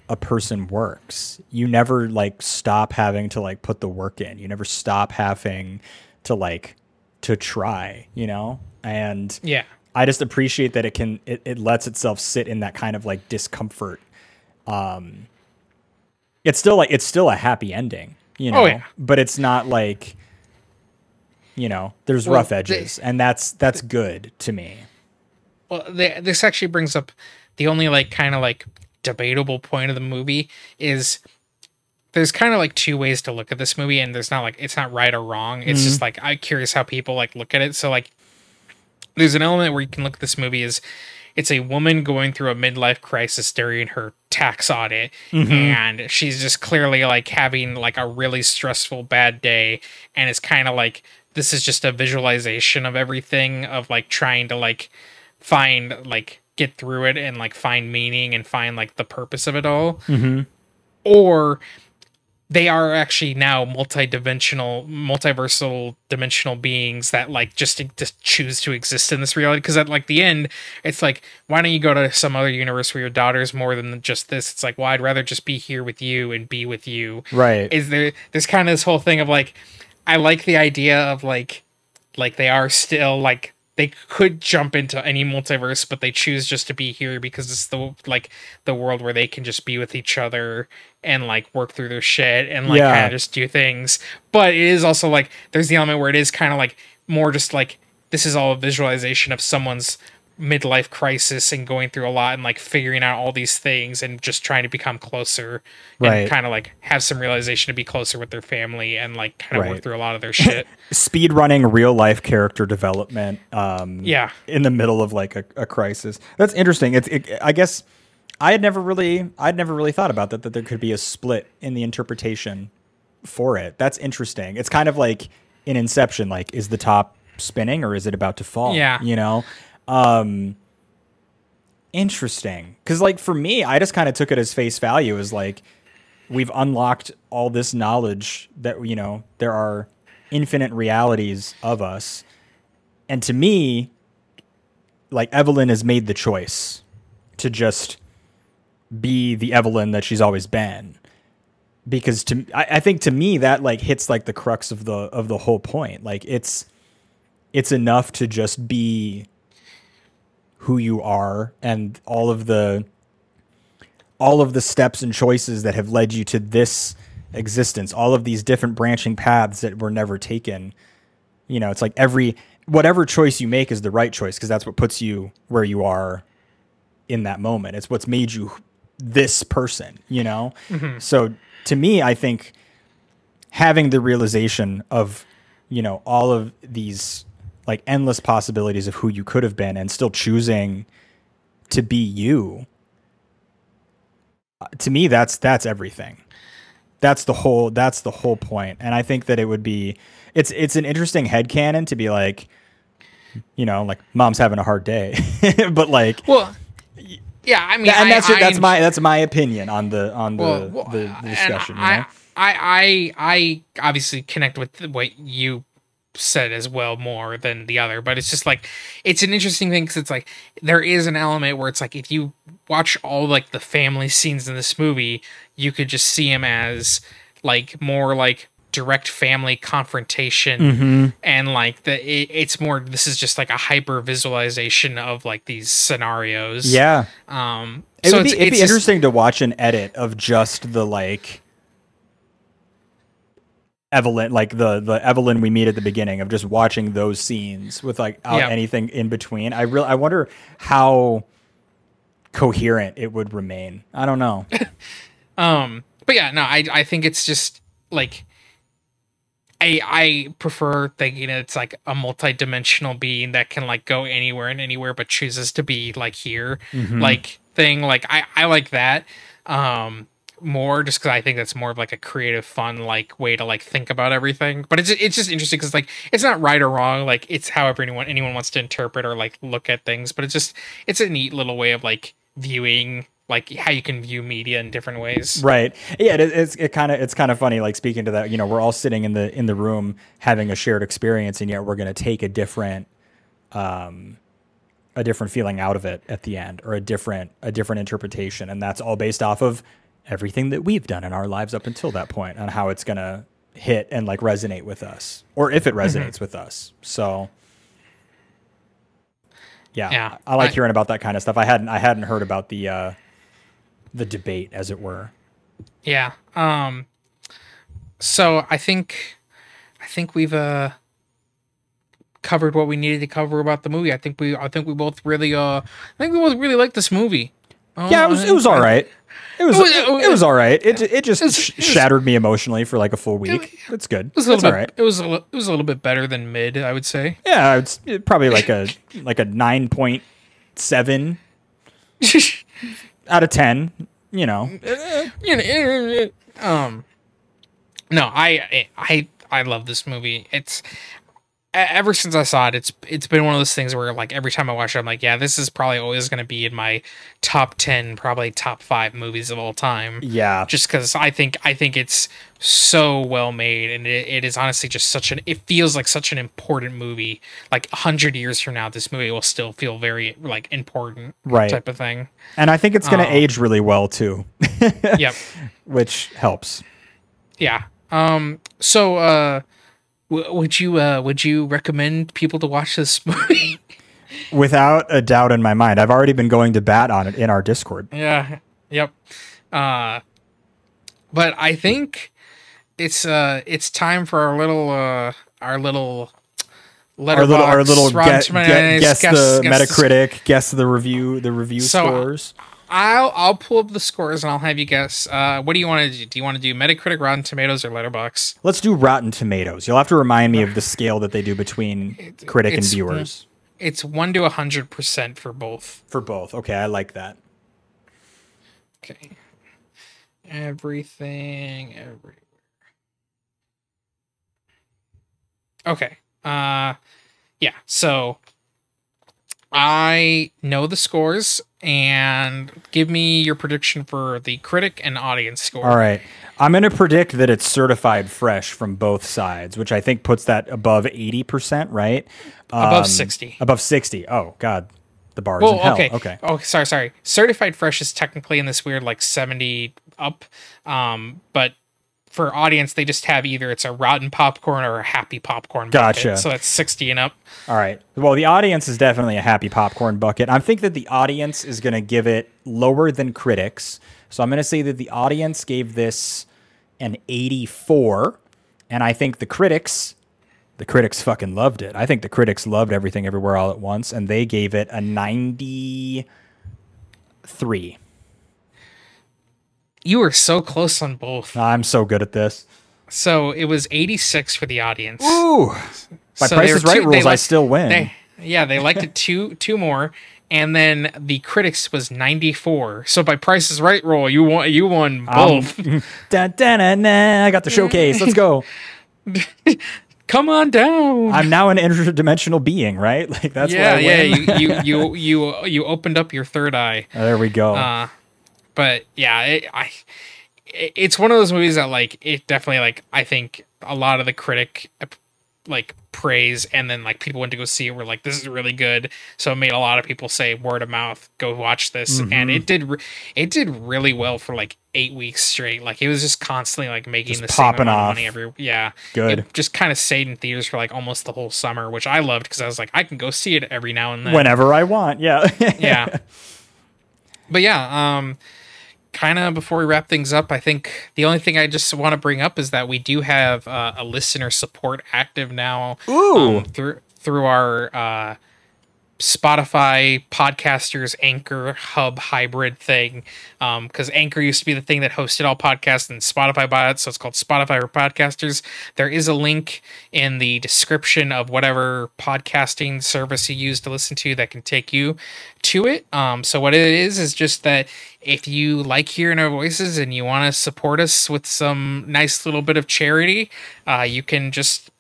a person works. You never like stop having to like put the work in. You never stop having to like to try, you know? And yeah I just appreciate that it can it, it lets itself sit in that kind of like discomfort. Um it's still like it's still a happy ending, you oh, know. Oh, yeah. But it's not like you know, there's Well, rough they- edges and that's that's good to me. well the, this actually brings up the only like kind of like debatable point of the movie is there's kind of like two ways to look at this movie and there's not like it's not right or wrong it's just mm-hmm. like i'm curious how people like look at it so like there's an element where you can look at this movie as it's a woman going through a midlife crisis during her tax audit mm-hmm. and she's just clearly like having like a really stressful bad day and it's kind of like this is just a visualization of everything of like trying to like find like get through it and like find meaning and find like the purpose of it all. Mm-hmm. Or they are actually now multi-dimensional multiversal dimensional beings that like just just choose to exist in this reality. Because at like the end it's like why don't you go to some other universe where your daughter's more than just this? It's like well i'd rather just be here with you and be with you. Right. is there there's kind of this whole thing of like i like the idea of like like they are still like they could jump into any multiverse but they choose just to be here because it's the like the world where they can just be with each other and like work through their shit and like Yeah. kind of just do things but it is also like there's the element where it is kind of like more just like this is all a visualization of someone's midlife crisis and going through a lot and like figuring out all these things and just trying to become closer and Right. kind of like have some realization to be closer with their family and like kind of Right. work through a lot of their shit. Speed running real life character development. Um, Yeah. in the middle of like a, a crisis. That's interesting. It's it, I guess I had never really I'd never really thought about that that there could be a split in the interpretation for it. That's interesting. It's kind of like in Inception like is the top spinning or is it about to fall? Yeah. You know? Um interesting. Cuz like for me, I just kind of took it as face value as like we've unlocked all this knowledge that you know there are infinite realities of us. And to me like evelyn has made the choice to just be the evelyn that she's always been. Because to I, I think to me that like hits like the crux of the of the whole point. Like it's it's enough to just be who you are and all of the all of the steps and choices that have led you to this existence, all of these different branching paths that were never taken. You know, it's like every whatever choice you make is the right choice because that's what puts you where you are in that moment. It's what's made you this person, you know? Mm-hmm. So to me, I think having the realization of, you know, all of these like endless possibilities of who you could have been and still choosing to be you uh, to me that's that's everything that's the whole that's the whole point. and i think that it would be it's it's an interesting headcanon to be like you know like mom's having a hard day but like well, yeah, I mean, and I- that's I that's am- my that's my opinion on the on the well, the, the discussion you I, know? I, I, I obviously connect with what you said as well more than the other, but it's just like it's an interesting thing because it's like there is an element where it's like if you watch all like the family scenes in this movie, you could just see him as like more like direct family confrontation Mm-hmm. and like the it, it's more this is just like a hyper visualization of like these scenarios yeah um it so would be, it's, it'd it's be just- interesting to watch an edit of just the like Evelyn, like the the Evelyn we meet at the beginning of just watching those scenes with like out Yeah. anything in between. I really I wonder how coherent it would remain. I don't know. Um, but yeah, no, I I think it's just like I I prefer thinking it's like a multi-dimensional being that can like go anywhere and anywhere but chooses to be like here like thing like I I like that um more just because I think that's more of like a creative fun like way to like think about everything but it's it's just interesting because like it's not right or wrong like it's however anyone anyone wants to interpret or like look at things but it's just it's a neat little way of like viewing like how you can view media in different ways Right. Yeah, it, it's it kind of it's kind of funny like speaking to that, you know, we're all sitting in the in the room having a shared experience and yet we're going to take a different um a different feeling out of it at the end or a different a different interpretation and that's all based off of everything that we've done in our lives up until that point and how it's going to hit and like resonate with us or if it resonates with us. So yeah, Yeah. I, I like I- hearing about that kind of stuff. I hadn't I hadn't heard about the uh the debate as it were. Yeah. Um so I think I think we've uh covered what we needed to cover about the movie. I think we I think we both really uh I think we both really liked this movie. Yeah, it was it was think- all right. It was was- it, it was all right. It it just was- sh- it was- shattered me emotionally for like a full week. It's good. It was a It's little all bit. right. It was a, it was a little bit better than mid, I would say. Yeah, it's probably like a like a nine point seven out of ten. You know, eh, eh, you eh, um, no, I, I, I love this movie. It's ever since I saw it, it's it's been one of those things where like every time I watch it, I'm like, yeah, this is probably always going to be in my top ten, probably top five movies of all time. yeah. Just because I think I think it's so well made, and it, it is honestly just such an. It feels like such an important movie. Like a hundred years from now, this movie will still feel very like important, Right. Type of thing. And I think it's going to Oh. age really well too, yep. which helps. Yeah. Um. So, uh, w- would you uh would you recommend people to watch this movie? Without a doubt in my mind, I've already been going to bat on it in our Discord. yeah. Yep. Uh, but I think it's uh it's time for our little uh our little Our little, our little get, Tomatoes, guess, guess- the guess the- Metacritic, guess the review, the review So, scores. I'll I'll pull up the scores and I'll have you guess. Uh, what do you want to do? Do you want to do Metacritic, Rotten Tomatoes, or Letterboxd? Let's do Rotten Tomatoes. You'll have to remind me of the scale that they do between critic and viewers It's one to a hundred percent for both. for both. Okay, I like that. Okay. Everything everywhere. Okay. Uh yeah, so I know the scores and give me your prediction for the critic and audience score. All right. I'm going to predict that it's certified fresh from both sides, which I think puts that above 80%, right? Above Um, 60. Above 60. Oh, God. The bar is Well, in hell. okay. Okay. Oh, sorry, sorry. Certified fresh is technically in this weird like 70 up. Um, but for audience, they just have either it's a rotten popcorn or a happy popcorn. bucket. Gotcha. So that's 60 and up. All right. Well, the audience is definitely a happy popcorn bucket. I think that the audience is going to give it lower than critics. So I'm going to say that the audience gave this an 84, and I think the critics the critics fucking loved it. I think the critics loved everything everywhere all at once and they gave it a 93. You were so close on both. I'm so good at this. So it was 86 for the audience. Ooh. By So Price is Right two- rules, I still win. They, yeah, they liked it two two more, and then the critics was 94. So by Price is Right rule, you won you won Um, both. da, da, na, I got the showcase. Let's go. Come on down. I'm now an interdimensional being, right? Like that's yeah, what I yeah. You, you you you you opened up your third eye. there we go. Uh, but yeah, it, I it- it's one of those movies that like it definitely like I think a lot of the critic like praise and then like people went to go see it were like this is really good so it made a lot of people say word of mouth go watch this Mm-hmm. and it did re- it did really well for like eight weeks straight like it was just constantly like making Just the popping off. of money every yeah Good. it just kind of stayed in theaters for like almost the whole summer which i loved because i was like i can go see it every now and then Whenever I want. Yeah. yeah but yeah um kind of before we wrap things up i think the only thing i just want to bring up is that we do have uh, a listener support active now Ooh. um, through through our uh Spotify podcasters Anchor hub hybrid thing. Um, because Anchor used to be the thing that hosted all podcasts and Spotify bought it, so it's called Spotify for Podcasters. There is a link in the description of whatever podcasting service you use to listen to that can take you to it. Um, so what it is is just that if you like hearing our voices and you want to support us with some nice little bit of charity, uh, you can just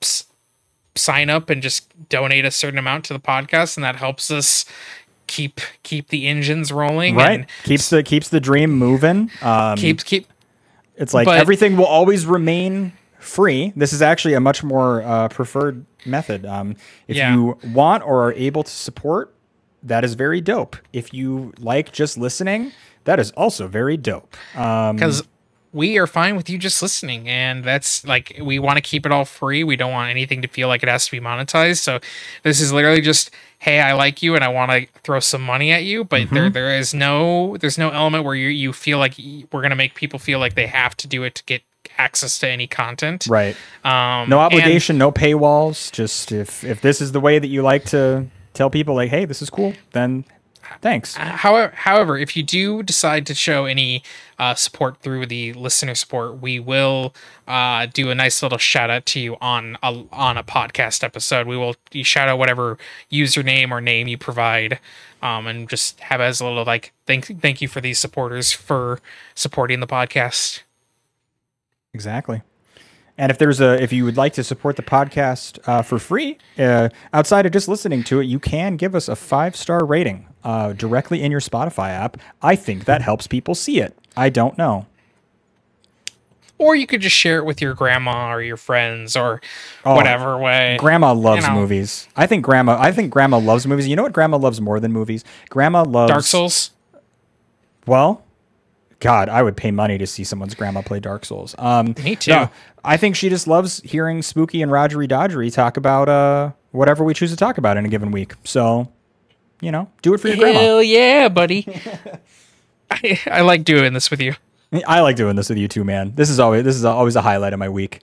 sign up and just donate a certain amount to the podcast and that helps us keep keep the engines rolling right. and Keeps the keeps the dream moving. Um, keep keep it's like but- everything will always remain free. This is actually a much more uh, preferred method. Um, if Yeah. you want or are able to support, that is very dope. If you like just listening, that is also very dope. Um, because we are fine with you just listening and that's like we want to keep it all free we don't want anything to feel like it has to be monetized so this is literally just hey i like you and i want to throw some money at you but Mm-hmm. there there is no there's no element where you you feel like we're gonna make people feel like they have to do it to get access to any content right. um No and- obligation, no paywalls. Just if if this is the way that you like to tell people, like, hey, this is cool, then Thanks. However, however, if you do decide to show any uh, support through the listener support, we will uh, do a nice little shout out to you on a on a podcast episode. We will shout out whatever username or name you provide, um, and just have as a little like thank thank you for these supporters for supporting the podcast. Exactly. And if there's a, if you would like to support the podcast uh, for free, uh, outside of just listening to it, you can give us a five star rating uh, directly in your Spotify app. I think that helps people see it. I don't know. Or you could just share it with your grandma or your friends or whatever way. Grandma loves know. movies. I think grandma. I think grandma loves movies. You know what grandma loves more than movies? Grandma loves Dark Souls. Well, God, I would pay money to see someone's grandma play Dark Souls. Um, Me too. no, I think she just loves hearing Spooky and Rogery Dodgery talk about uh, whatever we choose to talk about in a given week. So, you know, do it for your grandma. Hell yeah, buddy. I, I like doing this with you. I like doing this with you too, man. This is always this is always a highlight of my week.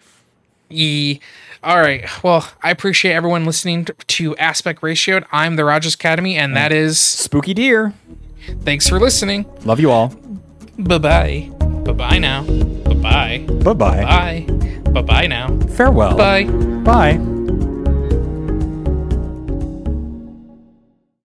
E. All right. Well, I appreciate everyone listening to Aspect Ratioed. I'm the Rodgers Academy, and that is Spooky deer. thanks for listening. Love you all. Bye bye. Bye bye now. Bye bye. Bye bye. Bye. Bye bye now. Farewell. Bye. Bye.